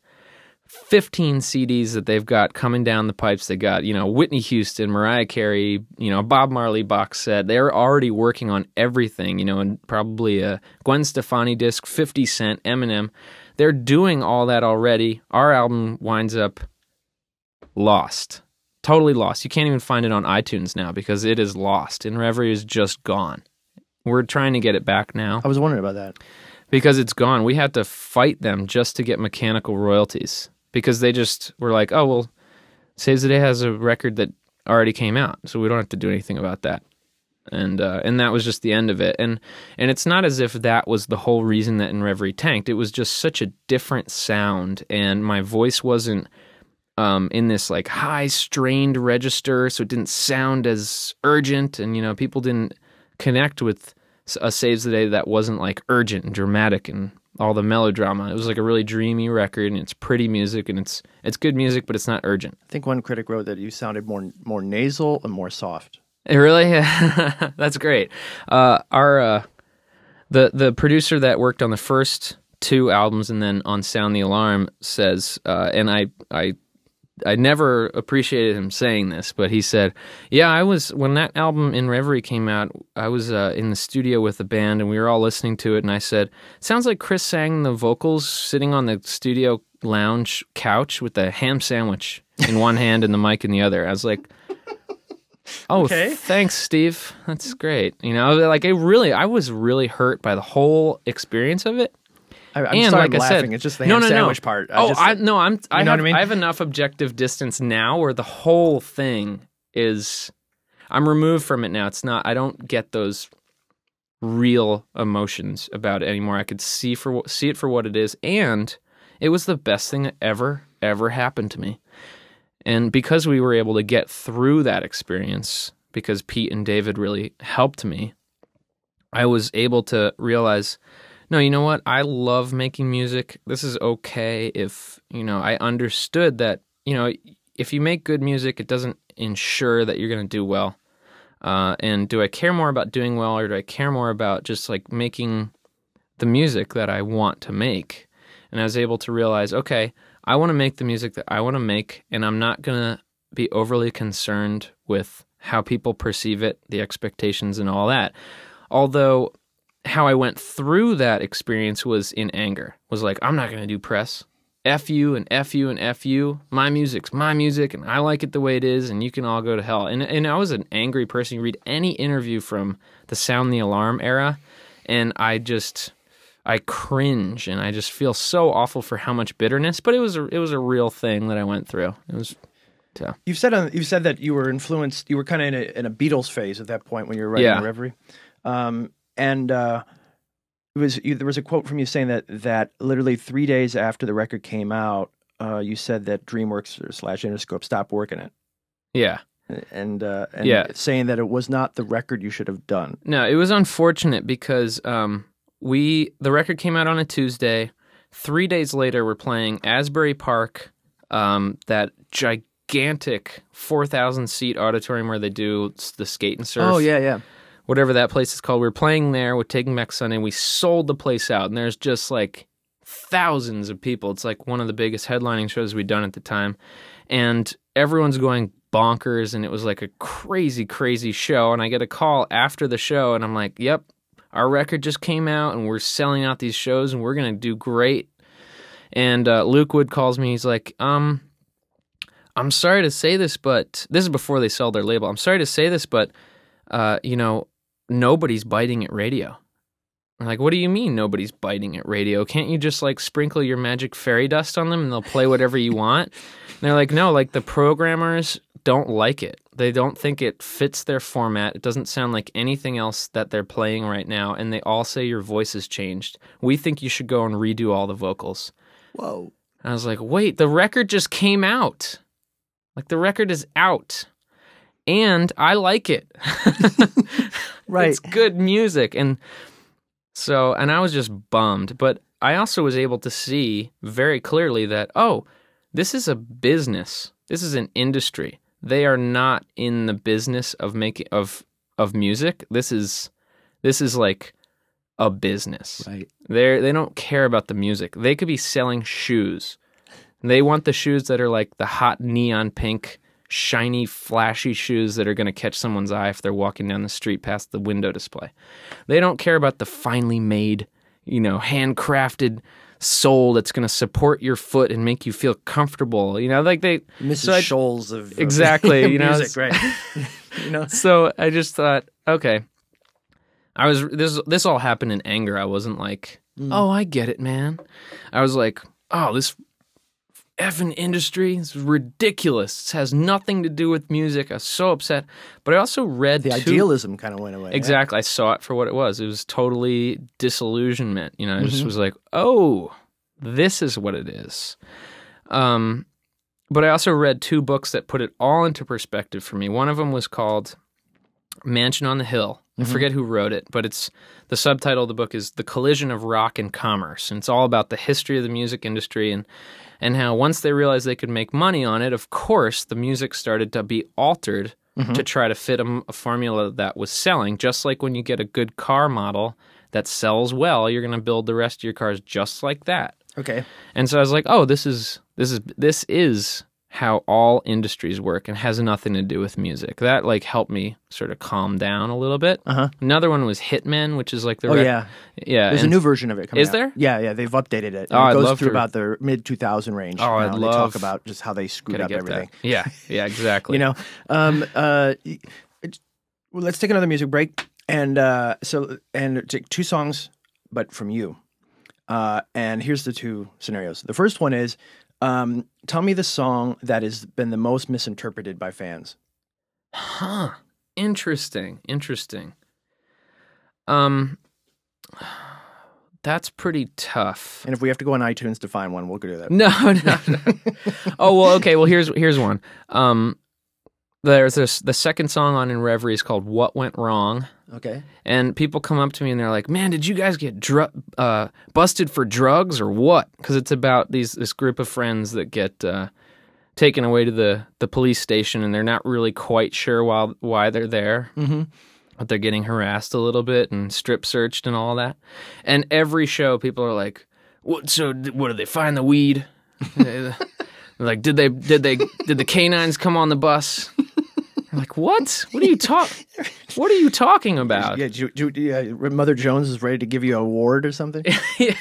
15 CDs that they've got coming down the pipes. They got, you know, Whitney Houston, Mariah Carey, you know, Bob Marley box set. They're already working on everything, you know, and probably a Gwen Stefani disc, 50 Cent, Eminem. They're doing all that already. Our album winds up lost. Totally lost. You can't even find it on iTunes now because it is lost and Reverie is just gone. We're trying to get it back now I was wondering about that. because it's gone. We had to fight them just to get mechanical royalties because they just were like, oh, well, Saves the Day has a record that already came out, so we don't have to do anything about that. And uh, and that was just the end of it. And and it's not as if that was the whole reason that In Reverie tanked. It was just such a different sound, and my voice wasn't um, in this like high strained register, so it didn't sound as urgent, and you know people didn't connect with a Saves the Day that wasn't like urgent and dramatic and all the melodrama. It was like a really dreamy record, and it's pretty music, and it's it's good music, but it's not urgent. I think one critic wrote that you sounded more more nasal and more soft. It really, that's great. Uh, our uh, the the producer that worked on the first two albums and then on Sound the Alarm says, uh, and I I I never appreciated him saying this, but he said, "Yeah, I was when that album in Reverie came out. I was uh, in the studio with the band, and we were all listening to it. And I said, sounds like Chris sang the vocals sitting on the studio lounge couch with a ham sandwich in one hand and the mic in the other. I was like." Oh, Okay. thanks, Steve. That's great. You know, like it really, I was really hurt by the whole experience of it. I, I'm and sorry like I'm I said, laughing. it's just the no, no, sandwich no. part. oh, just, I no, I'm. I know have, what I mean? I have enough objective distance now, where the whole thing is. I'm removed from it now. It's not. I don't get those real emotions about it anymore. I could see for see it for what it is, and it was the best thing that ever ever happened to me. And because we were able to get through that experience, because Pete and David really helped me, I was able to realize no, you know what? I love making music. This is okay if, you know, I understood that, you know, if you make good music, it doesn't ensure that you're going to do well. Uh, and do I care more about doing well or do I care more about just like making the music that I want to make? And I was able to realize, okay, I want to make the music that I want to make, and I'm not going to be overly concerned with how people perceive it, the expectations, and all that. Although, how I went through that experience was in anger. Was like, I'm not going to do press. F you and F you and F you. My music's my music and I like it the way it is and you can all go to hell. And and I was an angry person. You read any interview from the Sound the Alarm era and I just I cringe and I just feel so awful for how much bitterness, but it was a, it was a real thing that I went through. It was so You've said on, you've said that you were influenced. You were kind of in a, in a Beatles phase at that point when you were writing Yeah. Reverie, um, and uh, it was you, there was a quote from you saying that that literally three days after the record came out, uh, you said that DreamWorks slash Interscope stopped working it, yeah. and uh, and Yeah. saying that it was not the record you should have done. No, it was unfortunate because um, we the record came out on a Tuesday. Three days later, we're playing Asbury Park, um, that gigantic four thousand seat auditorium where they do the skate and surf. Oh yeah, yeah. Whatever that place is called. We were playing there with Taking Back Sunday. We sold the place out, and there's just like thousands of people. It's like one of the biggest headlining shows we'd done at the time, and everyone's going bonkers. And it was like a crazy, crazy show. And I get a call after the show, and I'm like, "Yep, our record just came out, and we're selling out these shows, and we're gonna do great." And uh, Luke Wood calls me. He's like, "Um." I'm sorry to say this, but this is before they sell their label. I'm sorry to say this, but uh, you know, nobody's biting at radio. Like, what do you mean nobody's biting at radio? Can't you just like sprinkle your magic fairy dust on them and they'll play whatever you want? And they're like, no, like the programmers don't like it. They don't think it fits their format. It doesn't sound like anything else that they're playing right now. And they all say your voice has changed. We think you should go and redo all the vocals. Whoa. I was like, wait, the record just came out. Like the record is out. And I like it. Right. It's good music. And so, and I was just bummed. But I also was able to see very clearly that, oh, this is a business. This is an industry. They are not in the business of making of of music. This is this is like a business. Right. They they don't care about the music. They could be selling shoes. They want the shoes that are like the hot neon pink, shiny, flashy shoes that are going to catch someone's eye if they're walking down the street past the window display. They don't care about the finely made, you know, handcrafted sole that's going to support your foot and make you feel comfortable. You know, like they Mrs. so I- Scholes of of Exactly, you know, music, right? you know, so I just thought, okay. I was this this all happened in anger. I wasn't like, mm. oh, I get it, man. I was like, oh, this effing industry is ridiculous. This has nothing to do with music. I was so upset. But I also read the two- idealism kind of went away. Exactly. I saw it for what it was. It was totally disillusionment. You know, I Mm-hmm. just was like, oh, this is what it is. Um, but I also read two books that put it all into perspective for me. One of them was called Mansion on the Hill. I Mm-hmm. forget who wrote it, but it's the subtitle of the book is The Collision of Rock and Commerce. And it's all about the history of the music industry and and how once they realized they could make money on it, of course, the music started to be altered Mm-hmm. to try to fit a, a formula that was selling. Just like when you get a good car model that sells well, you're going to build the rest of your cars just like that. Okay. And so I was like, oh, this is this is this is how all industries work and has nothing to do with music. That like helped me sort of calm down a little bit. Uh-huh. Another one was Hitman, which is like the Oh rec- yeah. yeah. There's a new version of it coming Is out. there? Yeah, yeah. They've updated it. Oh, And I'd it goes through to- about the mid 2000 range. Oh, I'd now, and They love- talk about just how they screwed up everything. that. Yeah, yeah, exactly. You know, um, uh, well, let's take another music break, and uh, so and take two songs, but from you. Uh, and here's the two scenarios. The first one is, um, tell me the song that has been the most misinterpreted by fans. Huh. Interesting. Interesting. Um that's pretty tough. And if we have to go on iTunes to find one, we'll go do that. No, no, no. oh well, okay. Well, here's here's one. Um, there's this the second song on in Reverie is called "What Went Wrong," Okay. and people come up to me and they're like, "Man, did you guys get dru- uh, busted for drugs or what?" Because it's about these this group of friends that get uh, taken away to the the police station and they're not really quite sure why why they're there. Mm-hmm. but they're getting harassed a little bit and strip searched and all that. And every show, people are like, "What? So, what did they find the weed? Like, did they? Did they? Did the canines come on the bus?" I'm like, what? What are you talk? What are you talking about? Yeah, Ju- Ju- yeah, Mother Jones is ready to give you a award or something. yeah.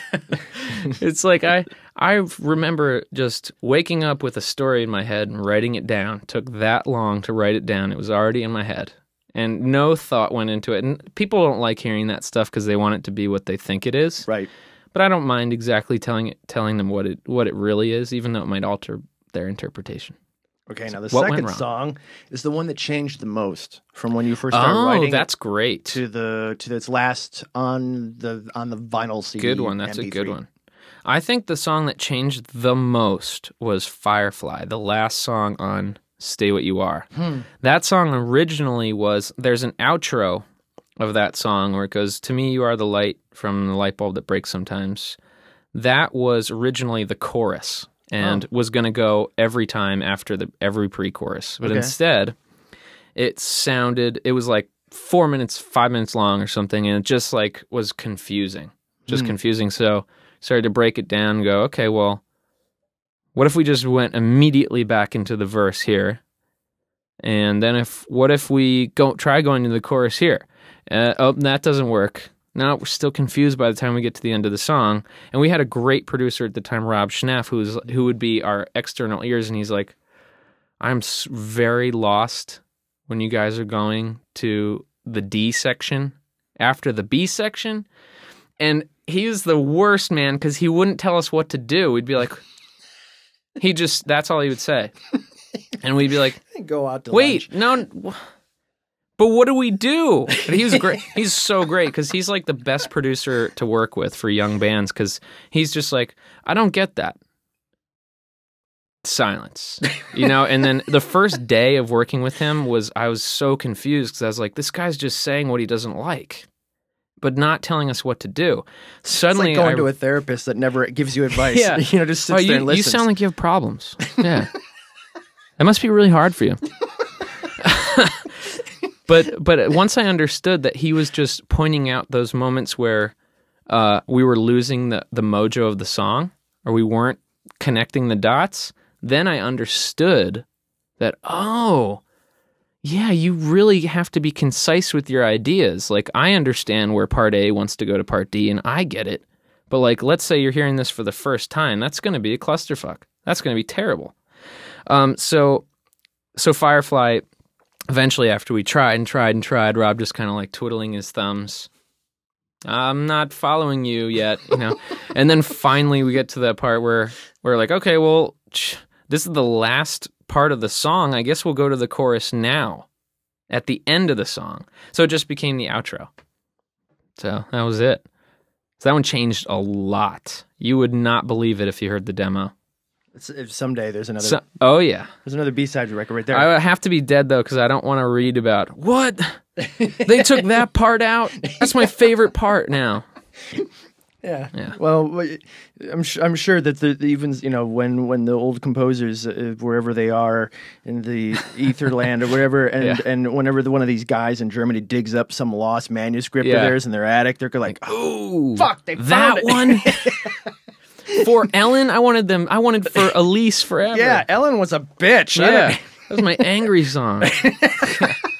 It's like I I remember just waking up with a story in my head and writing it down. Took that long to write it down. It was already in my head. And no thought went into it. And people don't like hearing that stuff because they want it to be what they think it is. right. But I don't mind exactly telling it, telling them what it what it really is, even though it might alter their interpretation. Okay. Now the What second song is the one that changed the most from when you first started oh, writing. it that's great. to the to its last on the on the vinyl CD. good one. That's a good one. I think the song that changed the most was Firefly, the last song on Stay What You Are. Hmm. That song originally was there's an outro of that song where it goes, To me, you are the light from the light bulb that breaks sometimes. That was originally the chorus and was going to go every time after the every pre-chorus. But Okay. instead, it sounded it was like 4 minutes, 5 minutes long or something and it just like was confusing. Just confusing. So, started to break it down and go, okay, well, what if we just went immediately back into the verse here? And then if what if we go try going into the chorus here? Uh, oh, that doesn't work. Now we're still confused by the time we get to the end of the song. And we had a great producer at the time, Rob Schnapf, who's who would be our external ears, and he's like, "I'm very lost when you guys are going to the D section after the B section." And he was the worst man because he wouldn't tell us what to do. We'd be like, he just that's all he would say, and we'd be like, Go out to Wait, lunch. no. But what do we do? But he was great. He's so great because he's like the best producer to work with for young bands because he's just like, I don't get that. silence you know and then the first day of working with him was i was so confused because i was like this guy's just saying what he doesn't like but not telling us what to do It's suddenly like going I, to a therapist that never gives you advice. Yeah. you know, just sits oh, there you, and you sound like you have problems yeah that must be really hard for you but but once i understood that he was just pointing out those moments where uh, we were losing the, the mojo of the song or we weren't connecting the dots then i understood that oh yeah you really have to be concise with your ideas. Like i understand where part a wants to go to part d and i get it. But like let's say you're hearing this for the first time that's going to be a clusterfuck. That's going to be terrible. Um, so so firefly eventually after we tried and tried and tried rob just kind of like twiddling his thumbs. I'm not following you yet you know? And then finally we get to that part where we're like okay well this is the last part of the song. I guess we'll go to the chorus now at the end of the song. So it just became the outro. So that was it. So that one changed a lot. You would not believe it if you heard the demo if someday there's another so, oh yeah there's another B side record right there. I have to be dead though because I don't want to read about what they took that part out. That's my favorite part now. yeah. Yeah. Well, I'm su- I'm sure that the, the even you know when when the old composers uh, wherever they are in the ether land or whatever, and Yeah. and whenever the, one of these guys in Germany digs up some lost manuscript of theirs in their attic, they're like, oh fuck, they that found it. one for Ellen. I wanted them. I wanted for Elise forever. yeah, Ellen was a bitch. Yeah. That was my angry song.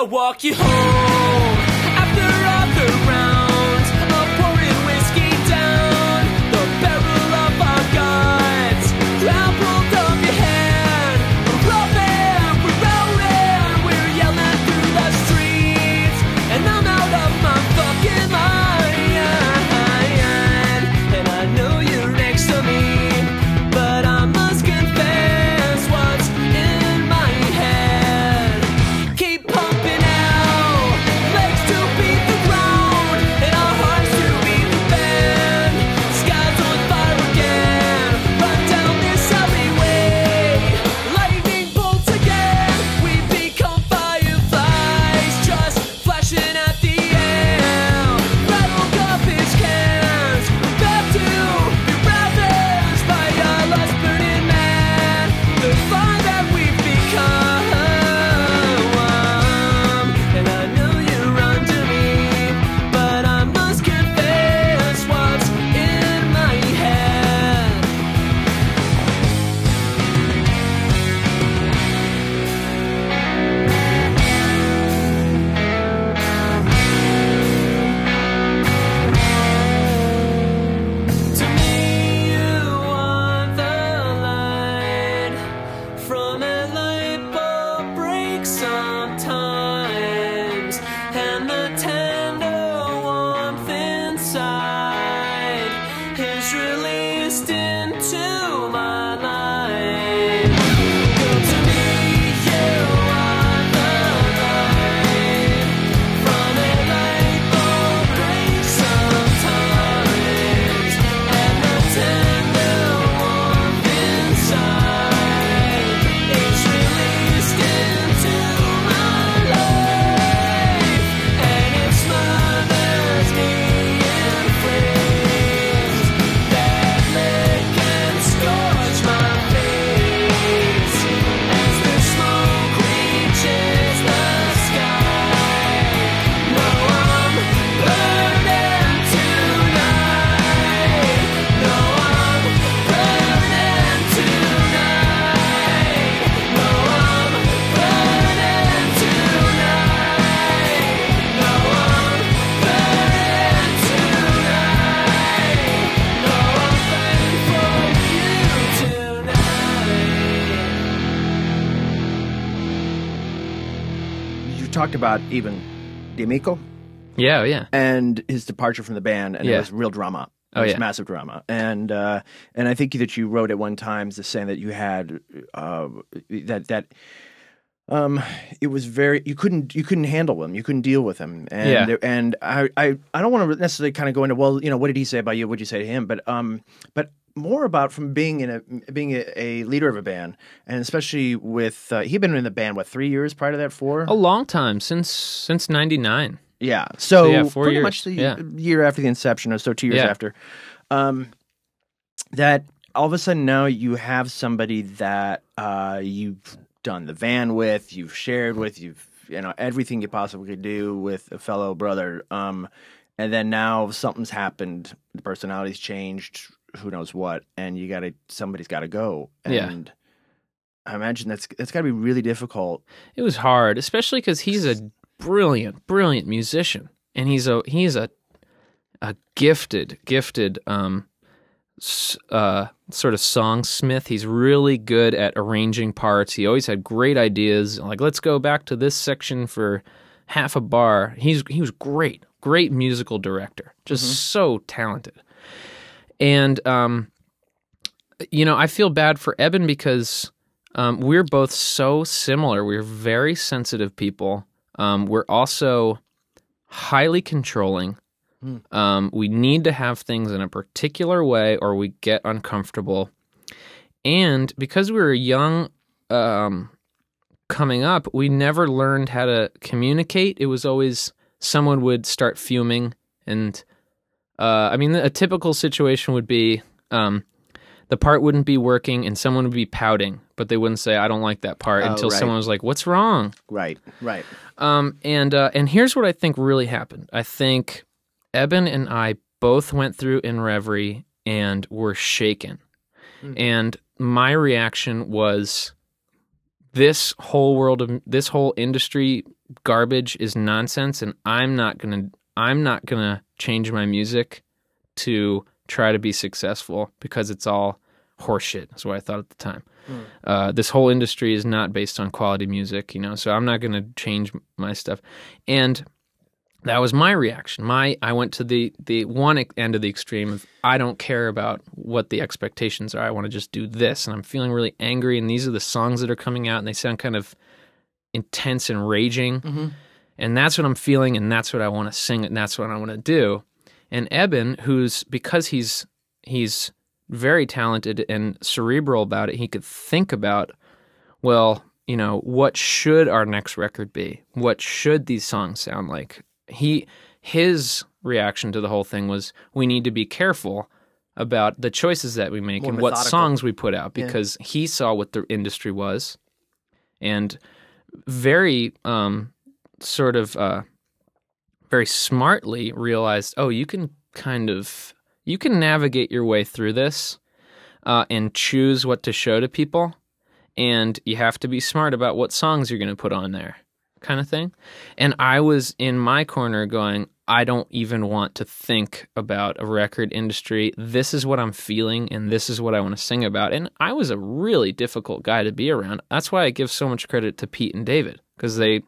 I'll walk you home talked about even D'Amico Yeah, yeah. and his departure from the band, and it was real drama. It Oh, was yeah. massive drama, and uh, and I think that you wrote at one time the saying that you had uh, that that um, it was very you couldn't you couldn't handle him, you couldn't deal with him, and Yeah. there- and I, I I don't want to necessarily kind of go into well, you know, what did he say about you? What did you say to him? But um, but more about from being in a being a, a leader of a band, and especially with uh, he'd been in the band what three years prior to that, four. A long time since since '99. Yeah. So, yeah, four pretty years. much the Yeah. year after the inception, or so two years Yeah. after. Um, that all of a sudden now you have somebody that uh, you've done the van with, you've shared with, you've you know everything you possibly could do with a fellow brother. Um, and then now something's happened, the personality's changed, who knows what, and you got to somebody's got to go. Yeah. And I imagine that's that's got to be really difficult. It was hard, especially because he's a brilliant, brilliant musician, and he's a he's a a gifted, gifted um, uh, sort of songsmith. He's really good at arranging parts. He always had great ideas. Like, let's go back to this section for half a bar. He's he was great, great musical director, just so talented. And um, you know, I feel bad for Eben because um, we're both so similar. We're very sensitive people. Um, we're also highly controlling. Um, we need to have things in a particular way or we get uncomfortable. And because we were young um, coming up, we never learned how to communicate. It was always someone would start fuming. And uh, I mean, a typical situation would be um, the part wouldn't be working and someone would be pouting, but they wouldn't say, I don't like that part Oh, until right. someone was like, What's wrong? Right. Right. Um, and uh, and here's what I think really happened. I think Eben and I both went through in Reverie and were shaken. And my reaction was, this whole world of this whole industry garbage is nonsense, and I'm not gonna I'm not gonna change my music to try to be successful because it's all horseshit. That's what I thought at the time. Uh, this whole industry is not based on quality music, you know, so I'm not going to change my stuff. And that was my reaction. My I went to the the one end of the extreme of I don't care about what the expectations are. I want to just do this, and I'm feeling really angry. And these are the songs that are coming out, and they sound kind of intense and raging. And that's what I'm feeling, and that's what I want to sing, and that's what I want to do. And Eben, who's because he's he's very talented and cerebral about it, he could think about, well, you know, what should our next record be? What should these songs sound like? He his reaction to the whole thing was we need to be careful about the choices that we make More and what songs we put out because he saw what the industry was and very um, sort of uh, very smartly realized, oh, you can kind of you can navigate your way through this uh, and choose what to show to people, and you have to be smart about what songs you're going to put on there, kind of thing. And I was in my corner going, I don't even want to think about a record industry. This is what I'm feeling, and this is what I want to sing about. And I was a really difficult guy to be around. That's why I give so much credit to Pete and David because they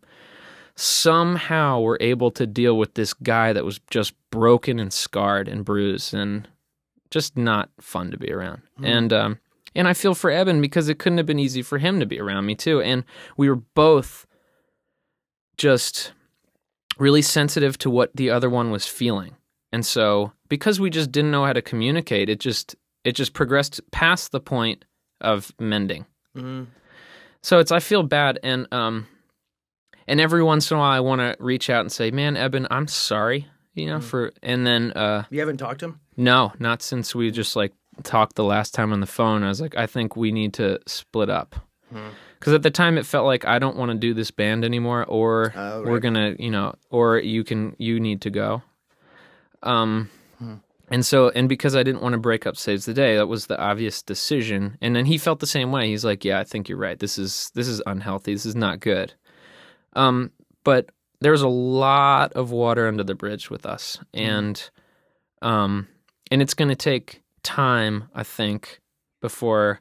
somehow we were able to deal with this guy that was just broken and scarred and bruised and just not fun to be around. And um, and I feel for Eben because it couldn't have been easy for him to be around me too. And we were both just really sensitive to what the other one was feeling. And so because we just didn't know how to communicate, it just it just progressed past the point of mending. So it's I feel bad and um and every once in a while I want to reach out and say, "Man, Eben, I'm sorry." You know, for and then uh You haven't talked to him? no, not since we just like talked the last time on the phone. I was like, I think we need to split up. Because at the time it felt like I don't want to do this band anymore, or Oh, we're gonna, you know, or you can, you need to go. Um, and so, and because I didn't want to break up Saves the Day, that was the obvious decision. And then he felt the same way. He's like, Yeah, I think you're right. This is this is unhealthy. This is not good. Um, but there was a lot of water under the bridge with us, and um, and it's going to take time, I think, before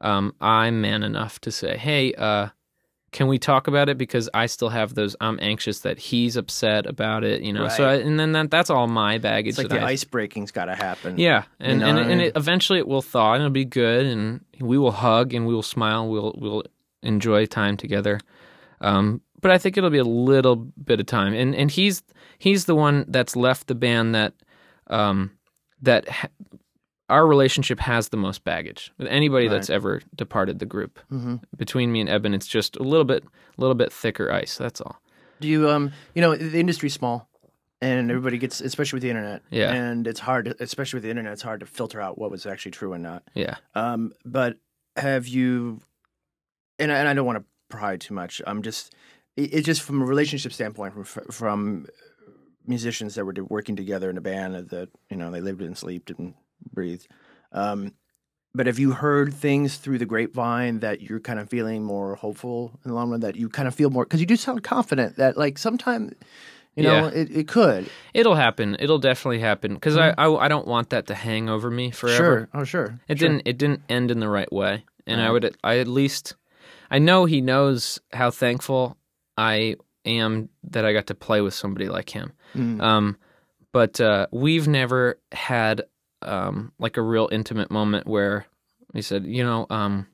um, I'm man enough to say, "Hey, uh, can we talk about it?" Because I still have those. I'm anxious that he's upset about it, you know. So, I, and then that that's all my baggage. It's like the I- ice breaking's got to happen. yeah, and know, and, and- and it, eventually it will thaw and it'll be good, and we will hug and we will smile. We'll we'll enjoy time together. Um, but I think it'll be a little bit of time, and and he's he's the one that's left the band that um, that ha- our relationship has the most baggage with anybody that's ever departed the group. Mm-hmm. Between me and Eben, it's just a little bit a little bit thicker ice. That's all. Do you um you know the industry's small and everybody gets especially with the internet. Yeah. And it's hard to, especially with the internet it's hard to filter out what was actually true and not. Yeah. Um but have you and I, and I don't want to pry too much. I'm just it, it's just from a relationship standpoint from from musicians that were working together in a band that you know they lived and slept and breathed. Um but have you heard things through the grapevine that you're kind of feeling more hopeful in the long run? That you kind of feel more because you do sound confident that like sometime, you know, Yeah. it, it could. It'll happen. It'll definitely happen because I, I I don't want that to hang over me forever. Sure. Oh, sure. It Sure. didn't. It didn't end in the right way, and I would. I at least. I know he knows how thankful I am that I got to play with somebody like him. Mm. Um, but uh, we've never had um, like a real intimate moment where he said, you know, um,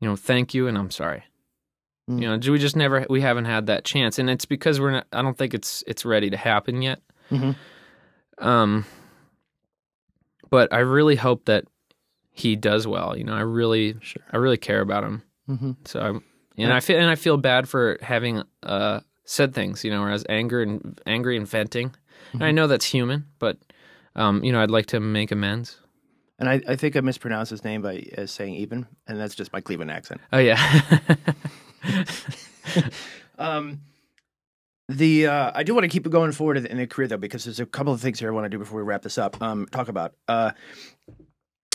you know, thank you, and I'm sorry. Mm. You know, we just never. We haven't had that chance, and it's because we're not. I don't think it's it's ready to happen yet. Mhm. Um, but I really hope that he does well. You know, I really, I really care about him. Mhm. So, I'm, and I feel and I feel bad for having uh said things. You know, whereas anger and angry and venting. And I know that's human, but um, you know, I'd like to make amends. And I, I think I mispronounced his name by uh, saying even, and that's just my Cleveland accent. Oh yeah, Um, the uh, I do want to keep it going forward in the career though, because there's a couple of things here I want to do before we wrap this up. Um, talk about. Uh,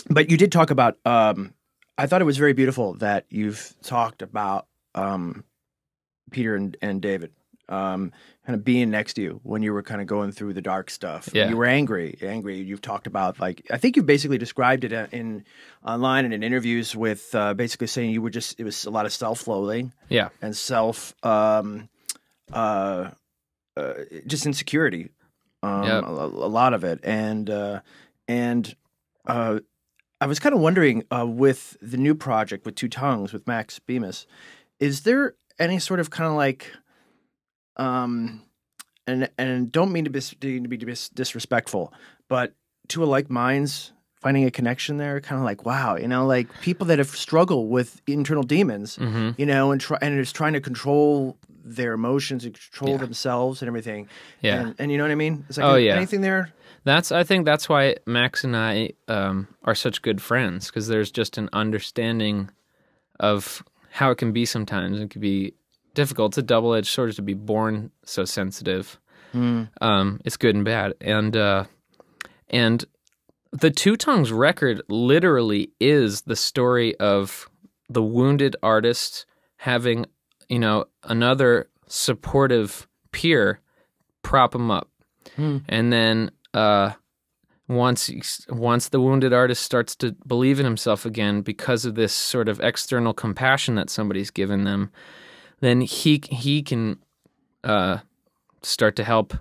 but you did talk about. Um, I thought it was very beautiful that you've talked about um, Peter and, and David. Um, kind of being next to you when you were kind of going through the dark stuff. Yeah. You were angry, angry. You've talked about like I think you basically described it uh, in online and in interviews with uh, basically saying you were just it was a lot of self-loathing yeah, and self um uh, uh just insecurity um Yep. a, a lot of it and uh and uh i was kind of wondering uh with the new project with two tongues with max bemis is there any sort of kind of like um and and don't mean to be to be dis- disrespectful but to a like minds finding a connection there kind of like wow you know like people that have struggled with internal demons hmm you know, and try and is trying to control their emotions and control Yeah. themselves and everything. yeah. And, and you know what I mean? It's like Oh, any- yeah. anything there? That's I think that's why Max and I um, are such good friends because there's just an understanding of how it can be sometimes. It can be difficult. It's a double edged sword to be born so sensitive. Um, it's good and bad, and uh, and the Two Tongues record literally is the story of the wounded artist having you know another supportive peer prop him up and then uh, once once the wounded artist starts to believe in himself again because of this sort of external compassion that somebody's given them, then he he can uh, start to help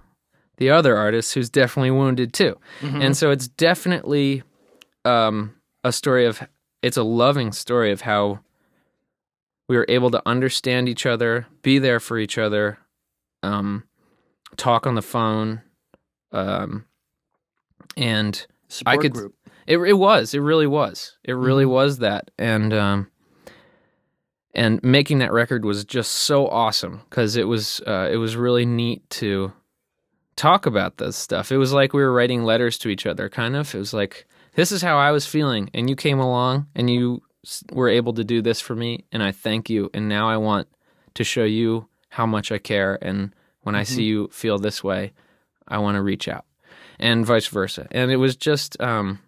the other artist who's definitely wounded too. And so it's definitely um, a story of it's a loving story of how we were able to understand each other, be there for each other, um, talk on the phone, um, and Support I could. group. It it was. It really was. It really was that. And um, and making that record was just so awesome because it was uh, it was really neat to talk about this stuff. It was like we were writing letters to each other, kind of. It was like this is how I was feeling, and you came along and you were able to do this for me, and I thank you. And now I want to show you how much I care, and when I see you feel this way, I want to reach out, and vice versa. And it was just um,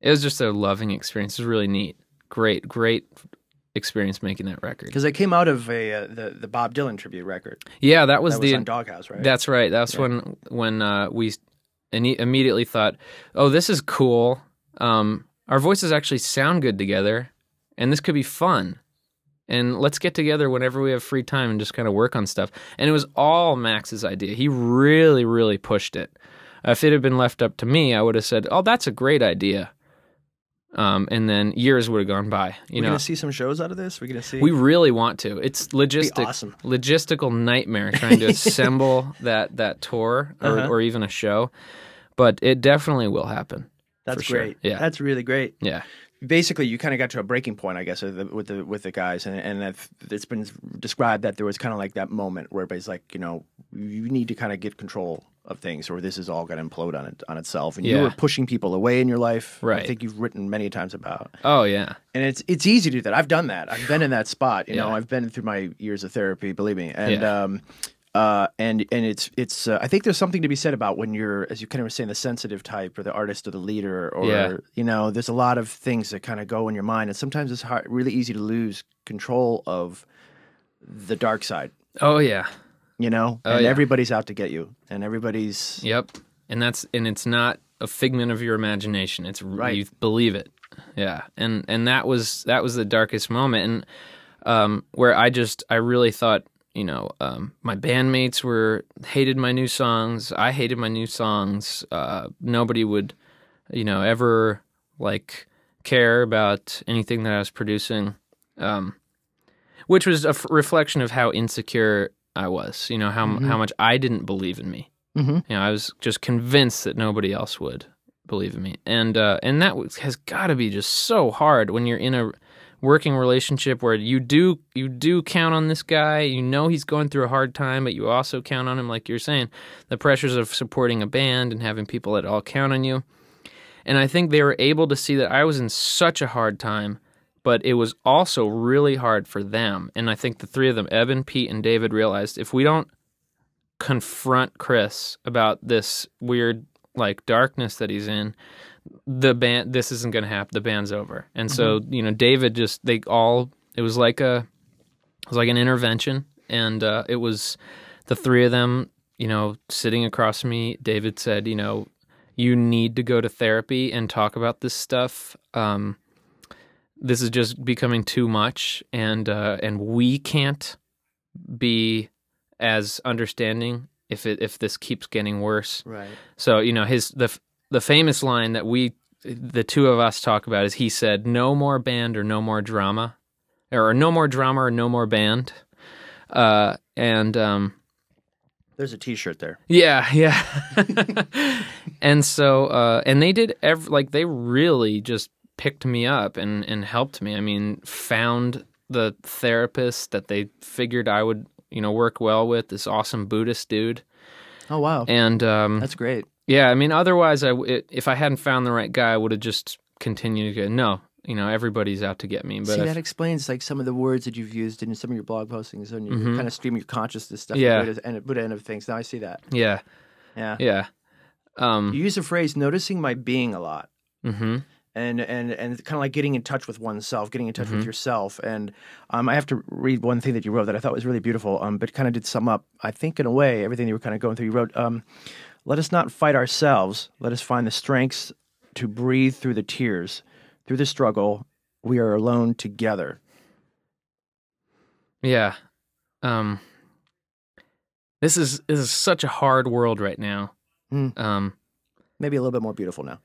it was just a loving experience. It was really neat. Great, great experience making that record. Because it came out of a uh, the the Bob Dylan tribute record. Yeah, that was that was the on Doghouse, right? That's right. That's when when uh, we immediately thought, "Oh, this is cool. Um, our voices actually sound good together, and this could be fun. And let's get together whenever we have free time and just kind of work on stuff." And it was all Max's idea. He really, really pushed it. If it had been left up to me, I would have said, "Oh, that's a great idea." Um, and then years would have gone by. You We're know, gonna see some shows out of this. We're gonna see. we really want to. It's logistic, awesome. logistical nightmare trying to assemble that that tour or, Uh-huh. or even a show, but it definitely will happen. That's for sure. great. Yeah. that's really great. Yeah, Basically, you kind of got to a breaking point, I guess, with the with the, with the guys, and and I've, it's been described that there was kind of like that moment where everybody's like, you know, you need to kind of get control of things, or this is all going to implode on it on itself. And you Yeah. were pushing people away in your life. Right. I think you've written many times about. Oh yeah, and it's it's easy to do that. I've done that. I've been in that spot. You know, I've been through my years of therapy. Believe me, and Yeah. um, uh, and and it's it's. Uh, I think there's something to be said about when you're, as you kind of were saying, the sensitive type or the artist or the leader, or Yeah. you know, there's a lot of things that kind of go in your mind, and sometimes it's hard, really easy to lose control of the dark side. oh yeah, You know, Oh, and yeah. everybody's out to get you, and everybody's yep. And that's and it's not a figment of your imagination. It's Right. you believe it. Yeah, and and that was that was the darkest moment, and um, where I just I really thought you know um, my bandmates were hated my new songs. I hated my new songs. Uh, nobody would you know ever like care about anything that I was producing, um, which was a f- reflection of how insecure I was. You know how how much I didn't believe in me. Mhm. You know, I was just convinced that nobody else would believe in me, and uh, and that has got to be just so hard when you're in a working relationship where you do you do count on this guy. You know he's going through a hard time, but you also count on him, like you're saying, the pressures of supporting a band and having people that all count on you. And I think they were able to see that I was in such a hard time, but it was also really hard for them. And I think the three of them, Eben, Pete, and David, realized if we don't confront Chris about this weird like darkness that he's in, the band this isn't going to happen. The band's over. And so, you know, David just they all it was like a it was like an intervention and uh it was the three of them, you know, sitting across from me. David said, you know, you need to go to therapy and talk about this stuff. Um this is just becoming too much and uh and we can't be as understanding if it if this keeps getting worse. right. So you know his the the famous line that we the two of us talk about is he said no more band or no more drama or no more drama or no more band. Uh and um There's a T-shirt there. yeah, yeah. and so uh and they did ev- like they really just picked me up and and helped me. I mean, found the therapist that they figured I would, you know, work well with, this awesome Buddhist dude. Oh wow, And um that's great. yeah, I mean, otherwise, I it, if I hadn't found the right guy, I would have just continued to go. No, you know, everybody's out to get me. But See, if- that explains like some of the words that you've used in some of your blog postings and your kind of stream your consciousness stuff. Yeah. Buddha and Buddha end of things. Now I see that. yeah, Yeah. yeah, um, You use the phrase "noticing my being" a lot, hmm and and and kind of like getting in touch with oneself, getting in touch with yourself. And um, I have to read one thing that you wrote that I thought was really beautiful, um, but kind of did sum up, I think, in a way, everything you were kind of going through. You wrote, um, "Let us not fight ourselves. Let us find the strengths to breathe through the tears, through the struggle. We are alone together." yeah. Um, this is this is such a hard world right now. Mm. Um, Maybe a little bit more beautiful now.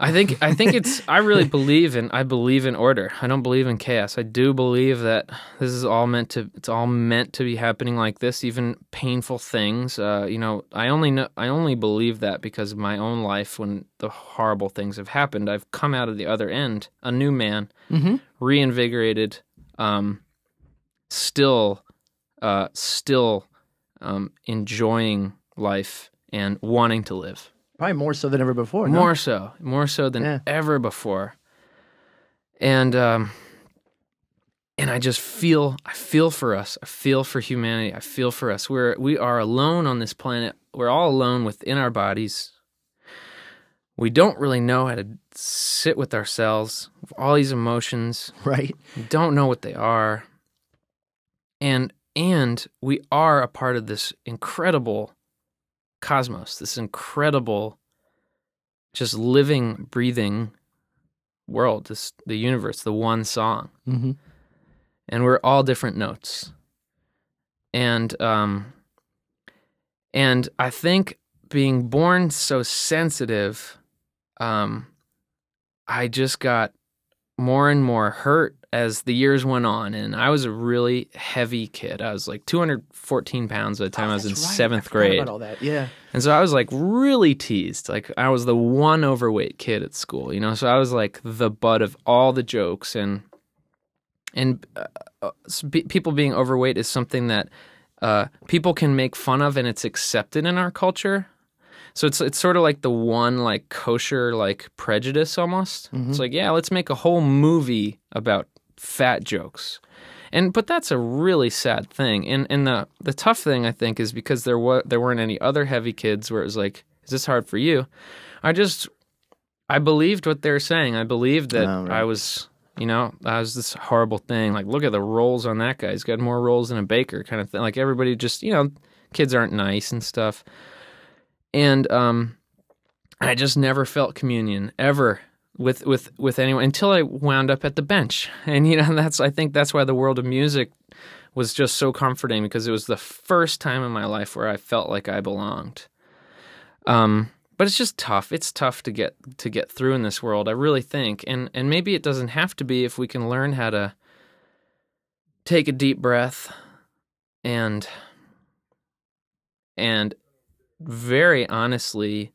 I think I think it's I really believe in I believe in order. I don't believe in chaos. I do believe that this is all meant to it's all meant to be happening like this, even painful things. Uh, you know, I only know I only believe that because of my own life when the horrible things have happened, I've come out of the other end, a new man, reinvigorated, um, still uh, still um, enjoying life and wanting to live. Probably more so than ever before. no? More so, more so than Yeah. ever before. And um and I just feel I feel for us. I feel for humanity. I feel for us. We're we are alone on this planet. We're all alone within our bodies. We don't really know how to sit with ourselves, with all these emotions. Right. We don't know what they are. And and we are a part of this incredible cosmos, this incredible just living, breathing world, this the universe, the one song. Mm-hmm. And we're all different notes. And um and I think being born so sensitive, um, I just got more and more hurt as the years went on. And I was a really heavy kid. I was like 214 pounds by the time I was in seventh grade. All that. Yeah. And so I was like really teased. Like I was the one overweight kid at school, you know. So I was like the butt of all the jokes and and uh, uh, be- people being overweight is something that uh, people can make fun of and it's accepted in our culture. So it's it's sort of like the one like kosher like prejudice almost. Mm-hmm. It's like yeah, let's make a whole movie about fat jokes. And but that's a really sad thing. And and the the tough thing I think is because there was there weren't any other heavy kids where it was like, is this hard for you? I just I believed what they were saying. I believed that Oh, right. I was you know, I was this horrible thing. Like, look at the rolls on that guy. He's got more rolls than a baker, kind of thing. Like everybody just, you know, kids aren't nice and stuff. And um, I just never felt communion ever with with with anyone until I wound up at the bench. And you know, that's I think that's why the world of music was just so comforting because it was the first time in my life where I felt like I belonged. Um, but it's just tough. It's tough to get to get through in this world. I really think, and and maybe it doesn't have to be if we can learn how to take a deep breath and and very honestly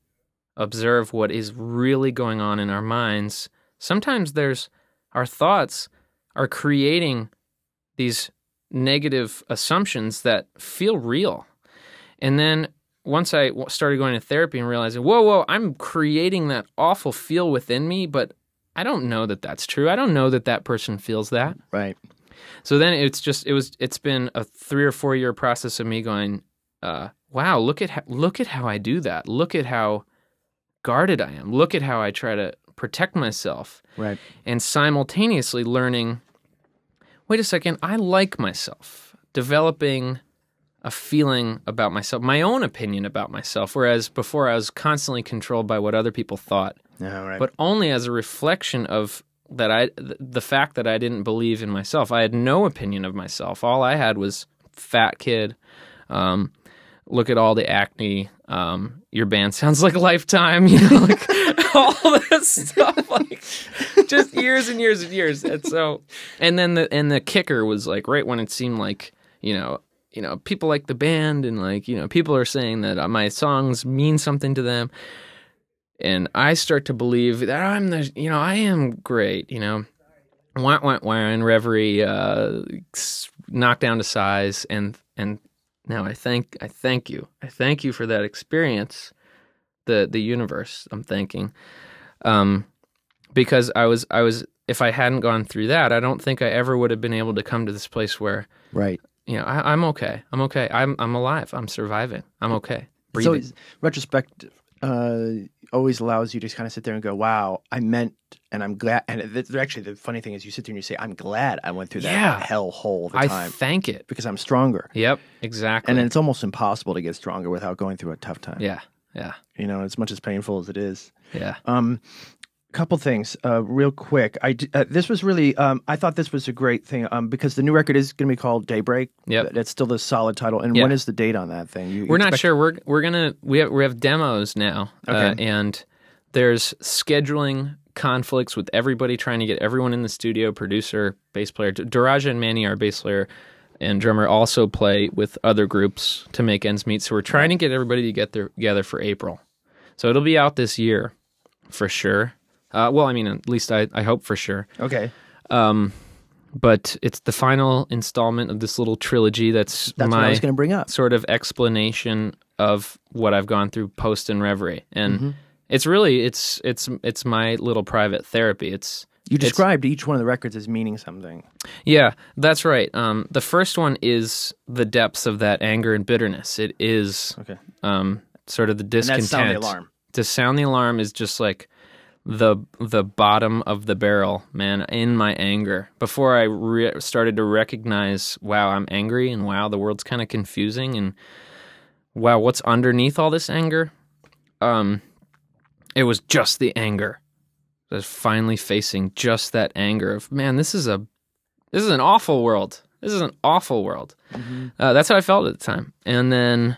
observe what is really going on in our minds. Sometimes there's our thoughts are creating these negative assumptions that feel real. And then once I started going to therapy and realizing, whoa, whoa, I'm creating that awful feel within me, but I don't know that that's true. I don't know that that person feels that. Right. So then it's just it was it's been a three or four year process of me going, uh, wow, look at how, look at how I do that. Look at how guarded I am. Look at how I try to protect myself Right. and simultaneously learning wait a second, I like myself. Developing a feeling about myself, my own opinion about myself, whereas before I was constantly controlled by what other people thought, Yeah. Right. but only as a reflection of that I th- the fact that I didn't believe in myself. I had no opinion of myself. All I had was fat kid. Um, look at all the acne. Um, your band sounds like Lifetime. You know, like all this stuff. Like just years and years and years. And so, and then the and the kicker was like right when it seemed like you know. You know, people like the band, and like you know, people are saying that uh, my songs mean something to them and I start to believe that I'm the, you know, I am great, you know, wah wah wah, and Reverie uh, knocked down to size, and and now I thank I thank you, I thank you for that experience, the the universe. I'm thanking, um, because I was I was if I hadn't gone through that, I don't think I ever would have been able to come to this place where right. you know I, I'm okay, I'm okay, I'm I'm alive, I'm surviving, I'm okay, breathing. always, retrospect uh, always allows you to kind of sit there and go, "Wow, I meant," and I'm glad. And it- actually, the funny thing is, you sit there and you say, "I'm glad I went through that Yeah. hell hole the I time thank it. because I'm stronger." Yep, exactly. And then it's almost impossible to get stronger without going through a tough time. Yeah, yeah, You know, as much as painful as it is. yeah. Um, couple things, uh, real quick. I uh, this was really. Um, I thought this was a great thing um, because the new record is going to be called Daybreak. yeah That's still the solid title. And Yeah. when is the date on that thing? You, We're not expect- sure. We're we're gonna we have we have demos now, uh, and there's scheduling conflicts with everybody trying to get everyone in the studio. Producer, bass player, Durijah and Manny, our bass player and drummer, also play with other groups to make ends meet. So we're trying to get everybody to get there, together for April. So it'll be out this year, for sure. Uh, well, I mean, at least I, I hope for sure. Okay. Um, but it's the final installment of this little trilogy. That's, That's my what I was going to bring up. sort of explanation of what I've gone through post In Reverie, and Mm-hmm. it's really it's it's it's my little private therapy. It's You described each one of the records as meaning something. yeah, that's right. Um, the first one is the depths of that anger and bitterness. It is Okay. um, sort of the And discontent. that's sound the alarm. To sound the alarm is just like the the bottom of the barrel, man. In my anger, before I re- started to recognize, wow, I'm angry, and wow, the world's kind of confusing, and wow, what's underneath all this anger? Um, it was just the anger. I was finally facing just that anger of, man, this is a this is an awful world. This is an awful world. Uh, that's how I felt at the time. And then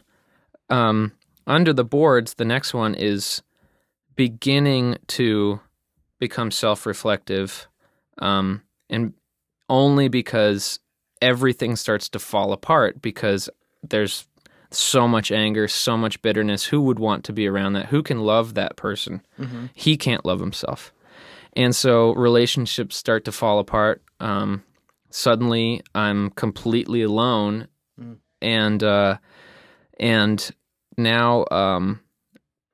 um, under the boards, the next one is beginning to become self-reflective, um, and only because everything starts to fall apart because there's so much anger, so much bitterness. Who would want to be around that? Who can love that person? He can't love himself. And so relationships start to fall apart. Um, suddenly, I'm completely alone, and uh, and now um,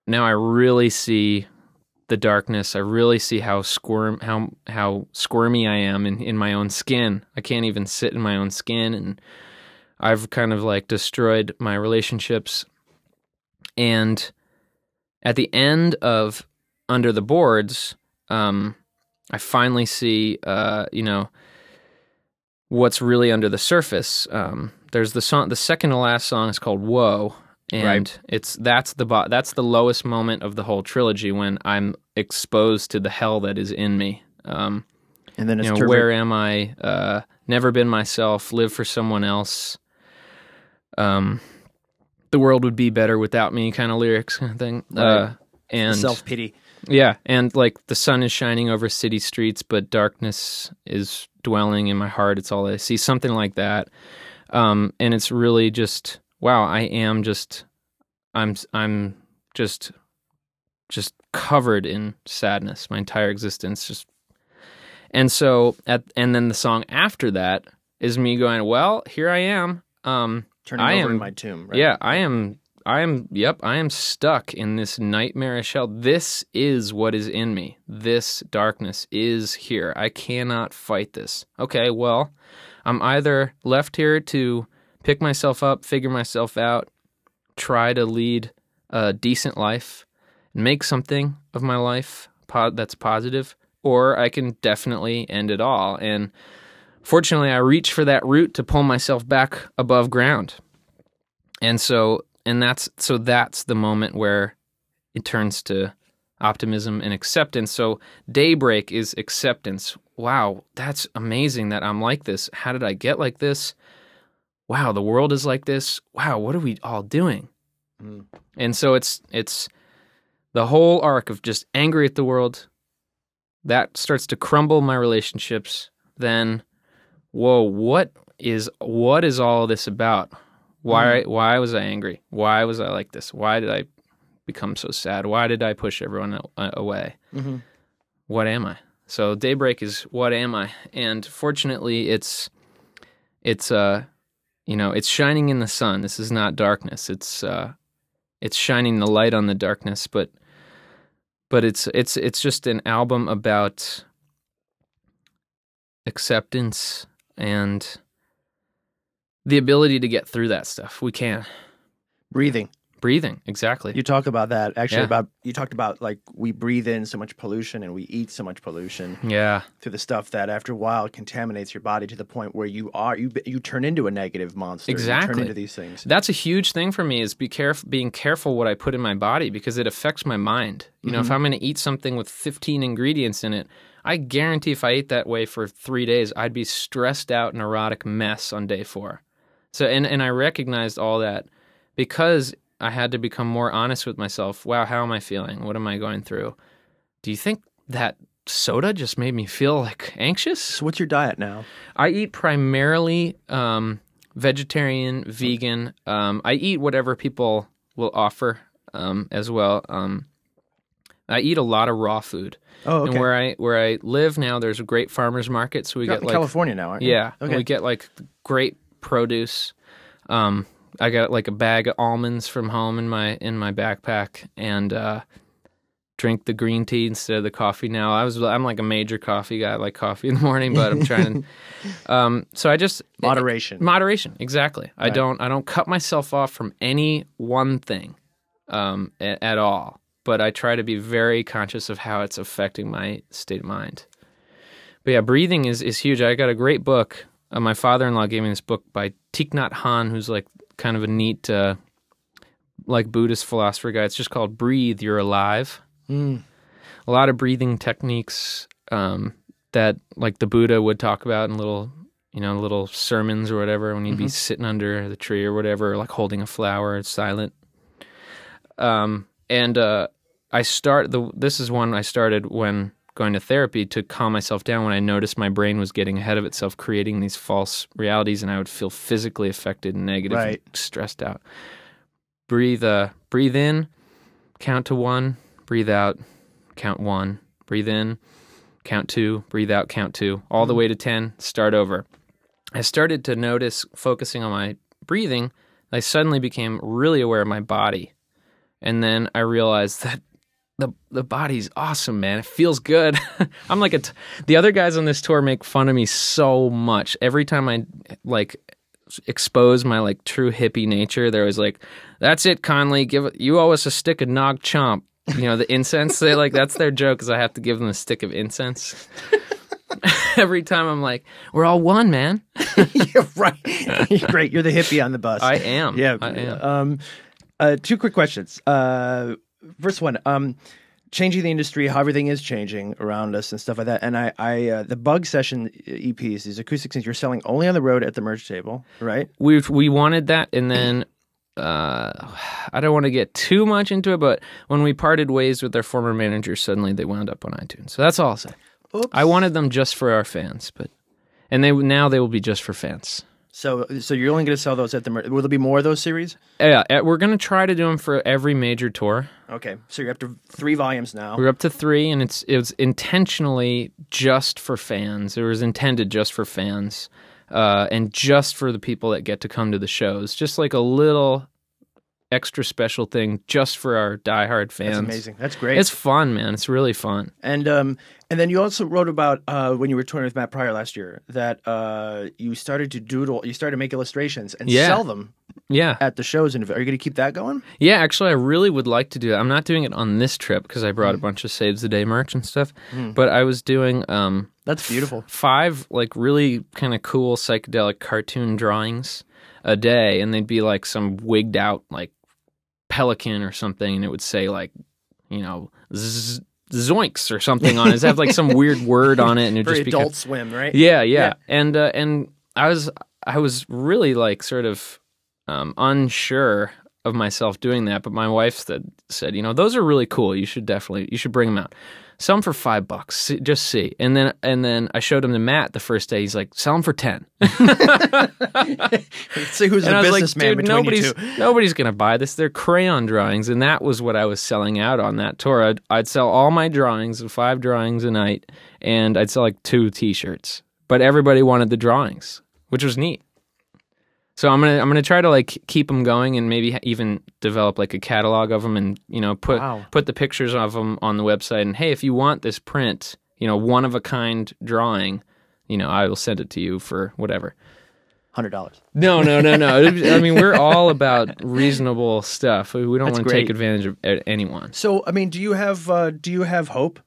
now I really see the darkness. I really see how squirm how how squirmy I am in, in my own skin. I can't even sit in my own skin, and I've kind of like destroyed my relationships. And at the end of Under the Boards, um, I finally see, uh, you know, what's really under the surface. Um, there's the song, the second to last song is called "Whoa," and Right. it's that's the bo- that's the lowest moment of the whole trilogy when I'm exposed to the hell that is in me. Um, And then it's you know, turbo- where am I? Uh, never been myself. Live for someone else. Um, the world would be better without me. Kind of lyrics, kind of thing. Uh, and self pity. yeah, and like the sun is shining over city streets, but darkness is dwelling in my heart. It's all I see. Something like that. Um, and it's really just wow. I am just, I'm, I'm just, just covered in sadness. My entire existence just. And so at and then the song after that is me going, well, here I am. Um, Turning I over am in my tomb. Right? yeah, I am. I am. Yep, I am stuck in this nightmarish hell. This is what is in me. This darkness is here. I cannot fight this. Okay, well, I'm either left here to pick myself up, figure myself out, try to lead a decent life, and make something of my life that's positive, or I can definitely end it all. And fortunately, I reach for that route to pull myself back above ground. And so and that's so that's the moment where it turns to optimism and acceptance. So daybreak is acceptance. Wow that's amazing that i'm like this. How did i get like this wow the world is like this. Wow what are we all doing? Mm. and so it's it's the whole arc of just angry at the world that starts to crumble my relationships then whoa what is what is all this about? Why why was i angry? Why was i like this? Why did i become so sad? Why did i push everyone away? Mhm. what am i? So daybreak is what am i? And fortunately it's it's uh you know it's shining in the sun. This is not darkness. It's uh it's shining the light on the darkness but but it's it's it's just an album about acceptance and the ability to get through that stuff. We can Breathing. Breathing exactly. You talk about that actually Yeah. about you talked about like we breathe in so much pollution and we eat so much pollution yeah, through the stuff that after a while contaminates your body to the point where you are you you turn into a negative monster. You Exactly. turn into these things. that's a huge thing for me is be careful being careful what I put in my body because it affects my mind. You know, if mm-hmm. I'm going to eat something with 15 ingredients in it, I guarantee if I ate that way for 3 days, I'd be stressed out neurotic mess on day 4. So and and I recognized all that because I had to become more honest with myself. Wow, how am I feeling? What am I going through? Do you think that soda just made me feel like anxious? So what's your diet now? I eat primarily um, vegetarian, vegan. Um, I eat whatever people will offer um, as well. Um, I eat a lot of raw food. Oh, okay. And where I where I live now, there's a great farmers market, so we You're get like California now, aren't you? yeah, Okay. we get like great produce. Um, I got like a bag of almonds from home in my in my backpack, and uh, drink the green tea instead of the coffee. Now I was I'm like a major coffee guy. I like coffee in the morning, but I'm trying to. Um, so I just Moderation. moderation exactly. I don't I don't cut myself off from any one thing um, a- at all. But I try to be very conscious of how it's affecting my state of mind. But yeah, breathing is, is huge. I got a great book. Uh, my father in law gave me this book by Thich Nhat Hanh, who's like kind of a neat, uh, like Buddhist philosopher guy. It's just called Breathe, You're Alive. A lot of breathing techniques um, that like the Buddha would talk about in little, you know, little sermons or whatever when he'd be sitting under the tree or whatever, like holding a flower, it's silent. Um, and uh, I start the. This is one I started when going to therapy to calm myself down when I noticed my brain was getting ahead of itself, creating these false realities, and I would feel physically affected, and negative, and Right. stressed out. Breathe. Uh, breathe in. Count to one. Breathe out. Count one. Breathe in. Count two. Breathe out. Count two. All the way to ten. Start over. I started to notice focusing on my breathing. I suddenly became really aware of my body. And then I realized that the the body's awesome, man. It feels good. I'm like a t- the other guys on this tour make fun of me so much. Every time I like expose my like true hippie nature, they're always like, "That's it, Conley. Give it. You owe us a stick of Nag Champa." You know the incense. They like that's their joke, is I have to give them a stick of incense. Every time I'm like, "We're all one, man." yeah, right. Great. You're the hippie on the bus. I am. Yeah. I am. Um, uh, two quick questions. Uh, first one. Um, changing the industry, how everything is changing around us and stuff like that. And I, I, uh, the bug session EPs, these acoustic things, you're selling only on the road at the merch table, right? we we wanted that and then uh I don't want to get too much into it, but when we parted ways with their former manager, suddenly they wound up on iTunes. So that's all I'll say. Oops. I wanted them just for our fans, but and they now they will be just for fans. So, so you're only going to sell those at the. Will there be more of those series? Yeah, we're gonna try to do them for every major tour. Okay. So you're up to three volumes now. We're up to three, and it's it was intentionally just for fans. It was intended just for fans, uh, and just for the people that get to come to the shows. Just like a little extra special thing, just for our diehard fans. That's amazing. That's great. It's fun, man. It's really fun. And um, and then you also wrote about uh, when you were touring with Matt Pryor last year that uh, you started to doodle, you started to make illustrations and Yeah. sell them Yeah, at the shows. And are you going to keep that going? yeah. Actually, I really would like to do that. I'm not doing it on this trip because I Mm. brought a bunch of Saves the Day merch and stuff. But I was doing um, That's beautiful. five like really kind of cool psychedelic cartoon drawings a day and they'd be like some wigged out like pelican or something and it would say like you know z- zoinks or something on it It'd have like some weird word on it and it Very just be Adult Swim, right? yeah, yeah, Yeah. and uh, and I was I was really like sort of um, unsure of myself doing that, but my wife said said you know those are really cool. You should definitely you should bring them out. Sell them for five bucks. Just see, and then and then I showed him to Matt the first day. He's like, sell them for ten. Let's see who's And a I was like, businessman between nobody's you two. nobody's gonna buy this. They're crayon drawings, and that was what I was selling out on that tour. I'd, I'd sell all my drawings, five drawings a night, and I'd sell like two T-shirts. But everybody wanted the drawings, which was neat. So I'm gonna I'm gonna try to like keep them going and maybe even develop like a catalog of them and you know put Wow. put the pictures of them on the website and hey if you want this print you know one of a kind drawing you know I will send it to you for whatever. Hundred dollars. No, no, no, no. I mean, we're all about reasonable stuff. We don't That's want to take advantage of anyone. So, I mean, do you have uh, do you have hope?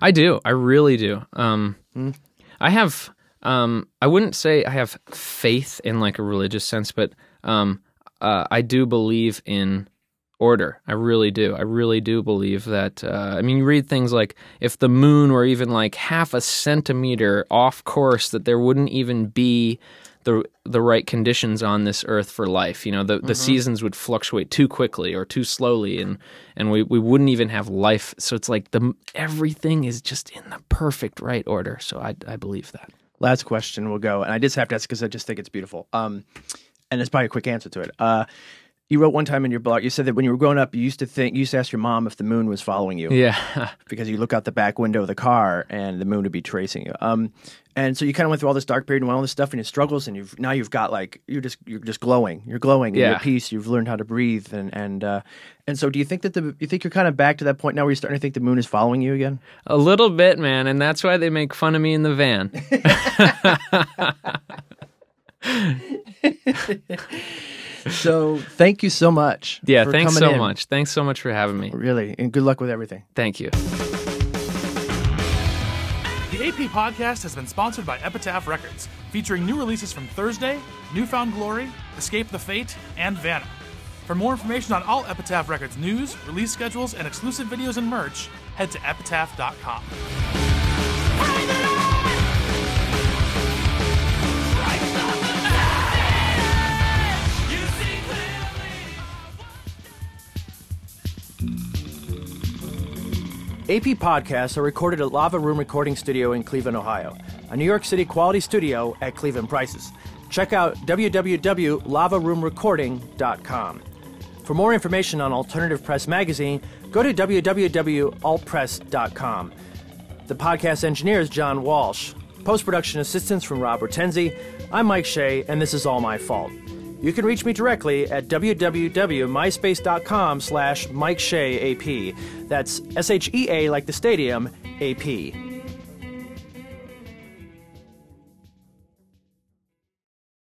I do. I really do. Um, Hmm. I have. Um, I wouldn't say I have faith in like a religious sense, but um, uh, I do believe in order. I really do. I really do believe that. Uh, I mean, you read things like if the moon were even like half a centimeter off course, that there wouldn't even be the the right conditions on this earth for life. You know, the, the seasons would fluctuate too quickly or too slowly, and and we, we wouldn't even have life. So it's like the everything is just in the perfect right order. So I I believe that. Last question will go, and I just have to ask because I just think it's beautiful. Um, and it's probably a quick answer to it. Uh, you wrote one time in your blog, you said that when you were growing up, you used to think, you used to ask your mom if the moon was following you Yeah. because you look out the back window of the car and the moon would be tracing you. Um, and so you kind of went through all this dark period and went all this stuff and your struggles, and you've now you've got like you're just you're just glowing, you're glowing, and you're Yeah. at peace. You've learned how to breathe, and and uh, and so do you think that the you think you're kind of back to that point now where you're starting to think the moon is following you again? A little bit, man, and that's why they make fun of me in the van. So thank you so much. Yeah, thanks so in. much. Thanks so much for having me. Really, and good luck with everything. Thank you. The AP podcast has been sponsored by Epitaph Records, featuring new releases from Thursday, New Found Glory, Escape the Fate, and Vanna. For more information on all Epitaph Records news, release schedules, and exclusive videos and merch, head to epitaph.com. AP podcasts are recorded at Lava Room Recording Studio in Cleveland, Ohio, a New York City quality studio at Cleveland prices. Check out www.lavaroomrecording.com. For more information on Alternative Press Magazine, go to www.altpress.com. The podcast engineer is John Walsh. Post production assistance from Rob Hortensi. I'm Mike Shea, and this is all my fault. You can reach me directly at www.myspace.com slash Mike Shea AP. That's S H E A like the stadium, AP.